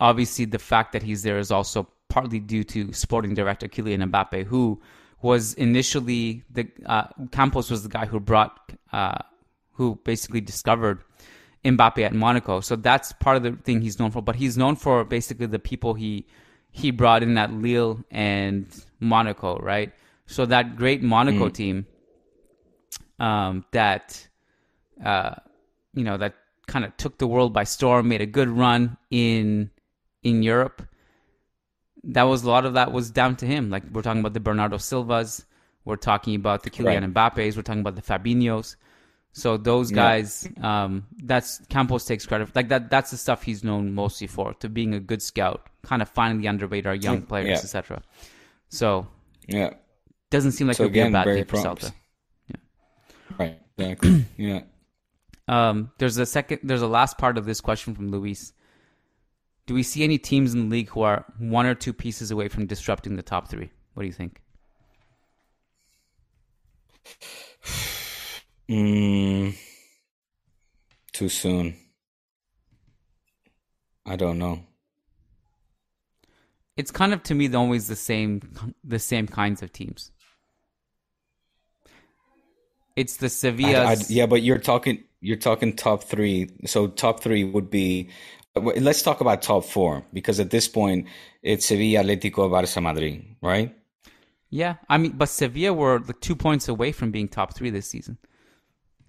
[SPEAKER 2] obviously the fact that he's there is also partly due to sporting director Kylian Mbappe, who was initially the uh, Campos was the guy who brought uh, who basically discovered Mbappe at Monaco. So that's part of the thing he's known for. But he's known for basically the people he he brought in at Lille and Monaco, right? So that great Monaco mm. team, um, that uh, you know that kind of took the world by storm, made a good run in in Europe. That was a lot of that was down to him. Like we're talking about the Bernardo Silvas, we're talking about the Kylian right. Mbappes, we're talking about the Fabinhos. So those guys, yeah. um, that's Campos takes credit. for, Like that, that's the stuff he's known mostly for, to being a good scout, kind of finding the under radar young players, yeah. etc. So
[SPEAKER 1] yeah,
[SPEAKER 2] doesn't seem like so it would again, be a bad day for Celta.
[SPEAKER 1] Yeah. Right. exactly. yeah.
[SPEAKER 2] Um, there's a second. There's a last part of this question from Luis. Do we see any teams in the league who are one or two pieces away from disrupting the top three? What do you think?
[SPEAKER 1] Mm, too soon. I don't know.
[SPEAKER 2] It's kind of to me always the same, the same kinds of teams. It's the Sevilla.
[SPEAKER 1] Yeah, but you're talking you're talking top three. So top three would be. Let's talk about top four because at this point it's Sevilla, Atletico, Barça, Madrid, right?
[SPEAKER 2] Yeah, I mean, but Sevilla were like two points away from being top three this season.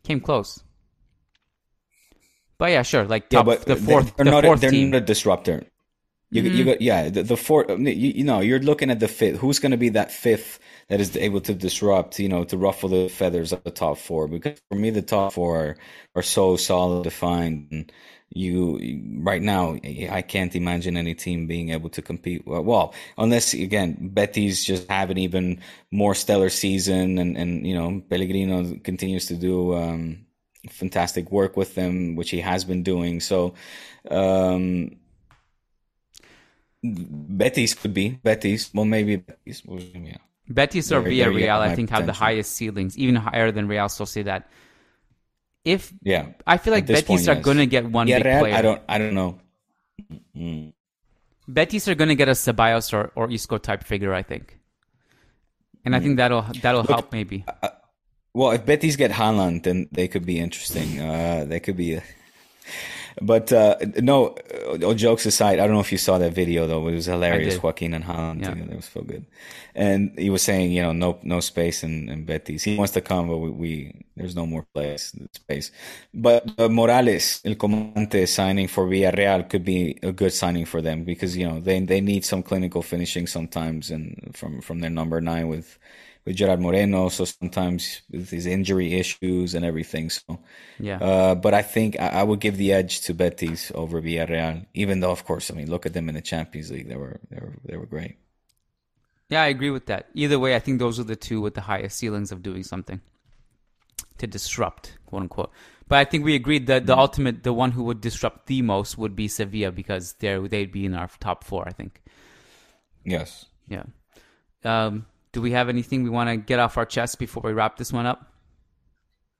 [SPEAKER 2] Came close. But yeah, sure. Like
[SPEAKER 1] Yeah, but
[SPEAKER 2] the fourth,
[SPEAKER 1] they're
[SPEAKER 2] the
[SPEAKER 1] not.
[SPEAKER 2] fourth
[SPEAKER 1] they're
[SPEAKER 2] team.
[SPEAKER 1] not a disruptor. You, you
[SPEAKER 2] Mhm.
[SPEAKER 1] got yeah the, the four you, you know you're looking at the fifth. Who's going to be that fifth that is able to disrupt you know to ruffle the feathers of the top four? Because for me the top four are, are so solid defined and you right now I can't imagine any team being able to compete well, well unless again Betis just have an even more stellar season and and you know Pellegrini continues to do um fantastic work with them which he has been doing. So um Betis could be Betis. Well, maybe Betis. Yeah.
[SPEAKER 2] Betis or
[SPEAKER 1] There- there you
[SPEAKER 2] Villarreal, I think, have the highest ceilings, even higher than Real Sociedad. If
[SPEAKER 1] Yeah.
[SPEAKER 2] I feel like Betis
[SPEAKER 1] point,
[SPEAKER 2] are
[SPEAKER 1] yes.
[SPEAKER 2] going to get one
[SPEAKER 1] Yeah,
[SPEAKER 2] big
[SPEAKER 1] Real,
[SPEAKER 2] player.
[SPEAKER 1] I don't. I don't know. Mm.
[SPEAKER 2] Betis are going to get a Ceballos or, or Isco type figure, I think, and I think that'll that'll help maybe.
[SPEAKER 1] Well, if Betis get Haaland, then they could be interesting. Uh, they could be. But uh, no, uh, all jokes aside, I don't know if you saw that video though. It was hilarious. Joaquin and Haaland
[SPEAKER 2] Yeah.
[SPEAKER 1] together. It was so good. And he was saying, you know, no, no space in, in Betis. He wants to come, but we, we there's no more place space. But uh, Morales, El Comandante, signing for Villarreal could be a good signing for them because you know they they need some clinical finishing sometimes, and from from their number nine with with Gerard Moreno. So sometimes with his injury issues and everything. So
[SPEAKER 2] Yeah.
[SPEAKER 1] uh, but I think I, I would give the edge to Betis over Villarreal, even though, of course, I mean, look at them in the Champions League; they were they were they were great.
[SPEAKER 2] Yeah, I agree with that. Either way, I think those are the two with the highest ceilings of doing something to disrupt, quote unquote. But I think we agreed that the ultimate, the one who would disrupt the most would be Sevilla because they they'd be in our top four. I think.
[SPEAKER 1] Yes.
[SPEAKER 2] Yeah. Um, do we have anything we want to get off our chest before we wrap this one up?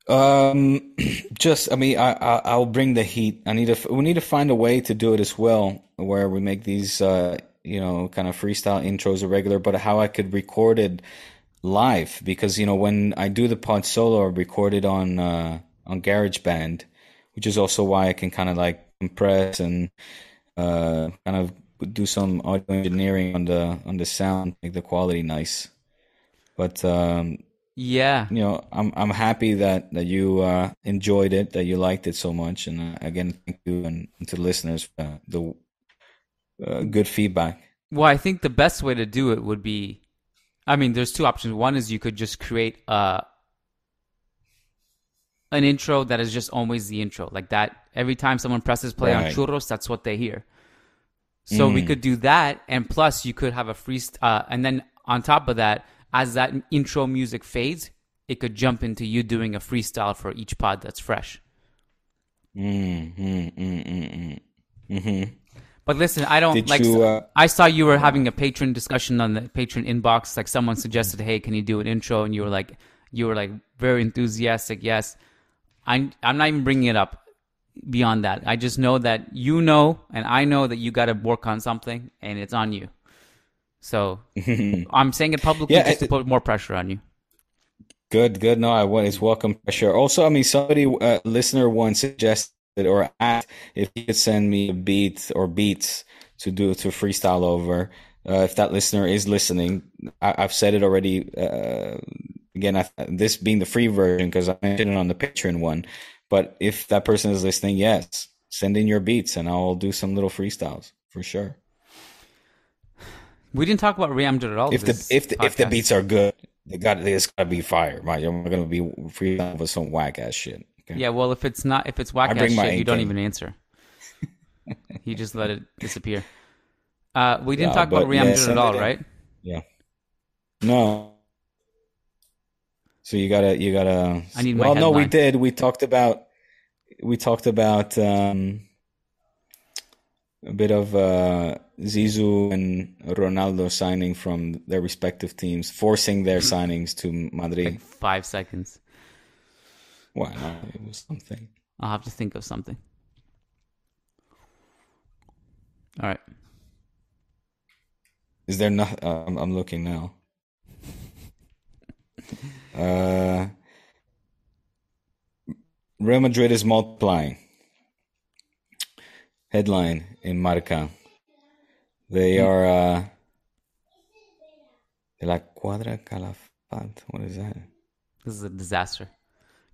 [SPEAKER 1] Um, just I mean, I, I I'll bring the heat. I need to. We need to find a way to do it as well, where we make these, uh, you know, kind of freestyle intros irregular, but how I could record it live because you know when I do the pod solo, I record it on uh, on GarageBand, which is also why I can kind of like compress and uh, kind of do some audio engineering on the on the sound, make the quality nice. But um,
[SPEAKER 2] Yeah.
[SPEAKER 1] you know, I'm I'm happy that that you uh, enjoyed it, that you liked it so much, and uh, again, thank you and, and to the listeners for uh, the uh, good feedback.
[SPEAKER 2] Well, I think the best way to do it would be, I mean, there's two options. One is you could just create uh, an intro that is just always the intro, like that. Every time someone presses play on churros, that's what they hear. So we
[SPEAKER 1] Mm.
[SPEAKER 2] could do that, and plus you could have a free, uh, and then on top of that, as that intro music fades, it could jump into you doing a freestyle for each pod that's fresh.
[SPEAKER 1] Mm, mm, mm, mm, mm. Mm-hmm.
[SPEAKER 2] But listen, I don't
[SPEAKER 1] Did
[SPEAKER 2] like.
[SPEAKER 1] you, uh,
[SPEAKER 2] I saw you were having a patron discussion on the patron inbox. Like someone suggested, "Hey, can you do an intro?" And you were like, you were like very enthusiastic. Yes, I'm. I'm not even bringing it up. Beyond that, I just know that you know, and I know that you got to work on something, and it's on you. So I'm saying it publicly
[SPEAKER 1] Yeah,
[SPEAKER 2] just to put more pressure on you.
[SPEAKER 1] Good, good. No, I want it's welcome pressure. Also, I mean, somebody, uh, listener once suggested or asked if he could send me a beat or beats to do to freestyle over. Uh, if that listener is listening, I, I've said it already. Uh, again, I, this being the free version because I mentioned it on the Patreon one. But if that person is listening, yes, send in your beats and I'll do some little freestyles for sure.
[SPEAKER 2] We didn't talk about Real at all.
[SPEAKER 1] If the if the, if the beats are good, they got it's got to be fire. Right, I'm gonna be freestyling with some whack ass shit. Okay?
[SPEAKER 2] Yeah, well, if it's not, if it's whack ass shit, you don't even answer. you just let it disappear. Uh, we didn't
[SPEAKER 1] Yeah,
[SPEAKER 2] talk about
[SPEAKER 1] but yeah,
[SPEAKER 2] at all, right?
[SPEAKER 1] Yeah. No. So you gotta, you gotta.
[SPEAKER 2] I need my
[SPEAKER 1] Well, no, we did. We talked about, we talked about um, a bit of uh, Zizou and Ronaldo signing from their respective teams, forcing their signings to Madrid.
[SPEAKER 2] Five seconds.
[SPEAKER 1] Why not? It was something.
[SPEAKER 2] I'll have to think of something. All right.
[SPEAKER 1] Is there not? Uh, I'm, I'm looking now. Uh, Real Madrid is multiplying. Headline in Marca. They are uh, de la Cuadra Calafat. What is that?
[SPEAKER 2] This is a disaster.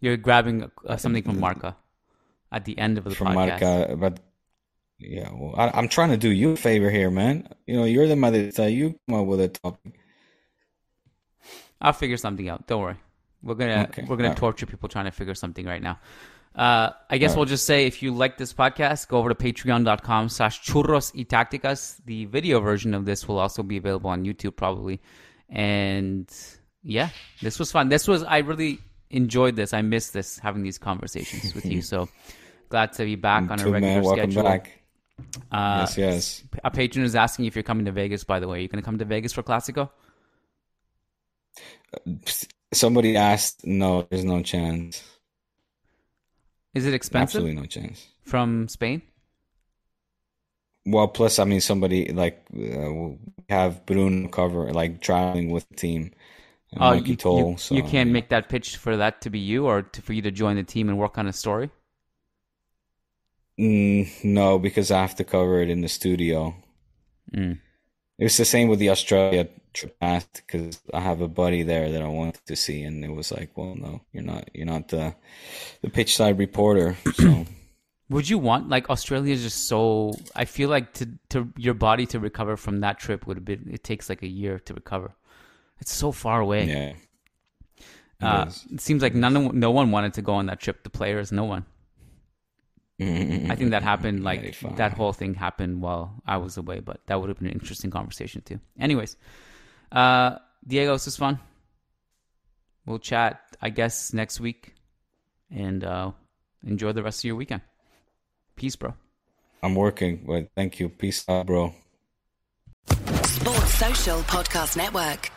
[SPEAKER 2] You're grabbing uh, something from Marca at the end of the
[SPEAKER 1] From
[SPEAKER 2] podcast.
[SPEAKER 1] Marca, but yeah, well, I, I'm trying to do you a favor here, man. You know, you're the Madridista. You come up with a topic.
[SPEAKER 2] I'll figure something out. Don't worry. We're gonna
[SPEAKER 1] Okay,
[SPEAKER 2] we're gonna
[SPEAKER 1] alright.
[SPEAKER 2] torture people trying to figure something right now. Uh, I guess
[SPEAKER 1] Alright.
[SPEAKER 2] we'll just say if you like this podcast, go over to patreon.com slash churros y tacticas. The video version of this will also be available on YouTube probably. And yeah, this was fun. This was I really enjoyed this. I missed this having these conversations with you. So glad to be back on a regular
[SPEAKER 1] man. Welcome
[SPEAKER 2] schedule.
[SPEAKER 1] back.
[SPEAKER 2] Uh,
[SPEAKER 1] yes, yes.
[SPEAKER 2] A patron is asking if you're coming to Vegas. By the way, are you going to come to Vegas for Classico?
[SPEAKER 1] Somebody asked. No, there's no chance.
[SPEAKER 2] Is it expensive
[SPEAKER 1] Absolutely no chance.
[SPEAKER 2] from Spain?
[SPEAKER 1] Well, plus, I mean, somebody like uh, we have Bruno cover, like traveling with the team. And
[SPEAKER 2] Oh,
[SPEAKER 1] Mikey
[SPEAKER 2] you,
[SPEAKER 1] Toll,
[SPEAKER 2] you,
[SPEAKER 1] so,
[SPEAKER 2] you can't
[SPEAKER 1] yeah.
[SPEAKER 2] make that pitch for that to be you, or to, for you to join the team and work on a story.
[SPEAKER 1] Mm, no, because I have to cover it in the studio.
[SPEAKER 2] Mm.
[SPEAKER 1] It was the same with the Australia trip because I have a buddy there that I wanted to see, and it was like, well, no, you're not, you're not the the pitch side reporter. So
[SPEAKER 2] Would you want like Australia is just so? I feel like to to your body to recover from that trip would have been. It takes like a year to recover. It's so far away.
[SPEAKER 1] yeah, It
[SPEAKER 2] Uh, it seems like none of, no one wanted to go on that trip. The players, no one. I think that happened like
[SPEAKER 1] Very fun.
[SPEAKER 2] that whole thing happened while I was away, but that would have been an interesting conversation too. Anyways, uh, Diego, this was fun. We'll chat, I guess, next week, and uh, enjoy the rest of your weekend. Peace, bro.
[SPEAKER 1] I'm working, but thank you. Peace out, bro.
[SPEAKER 9] Sports Social Podcast Network.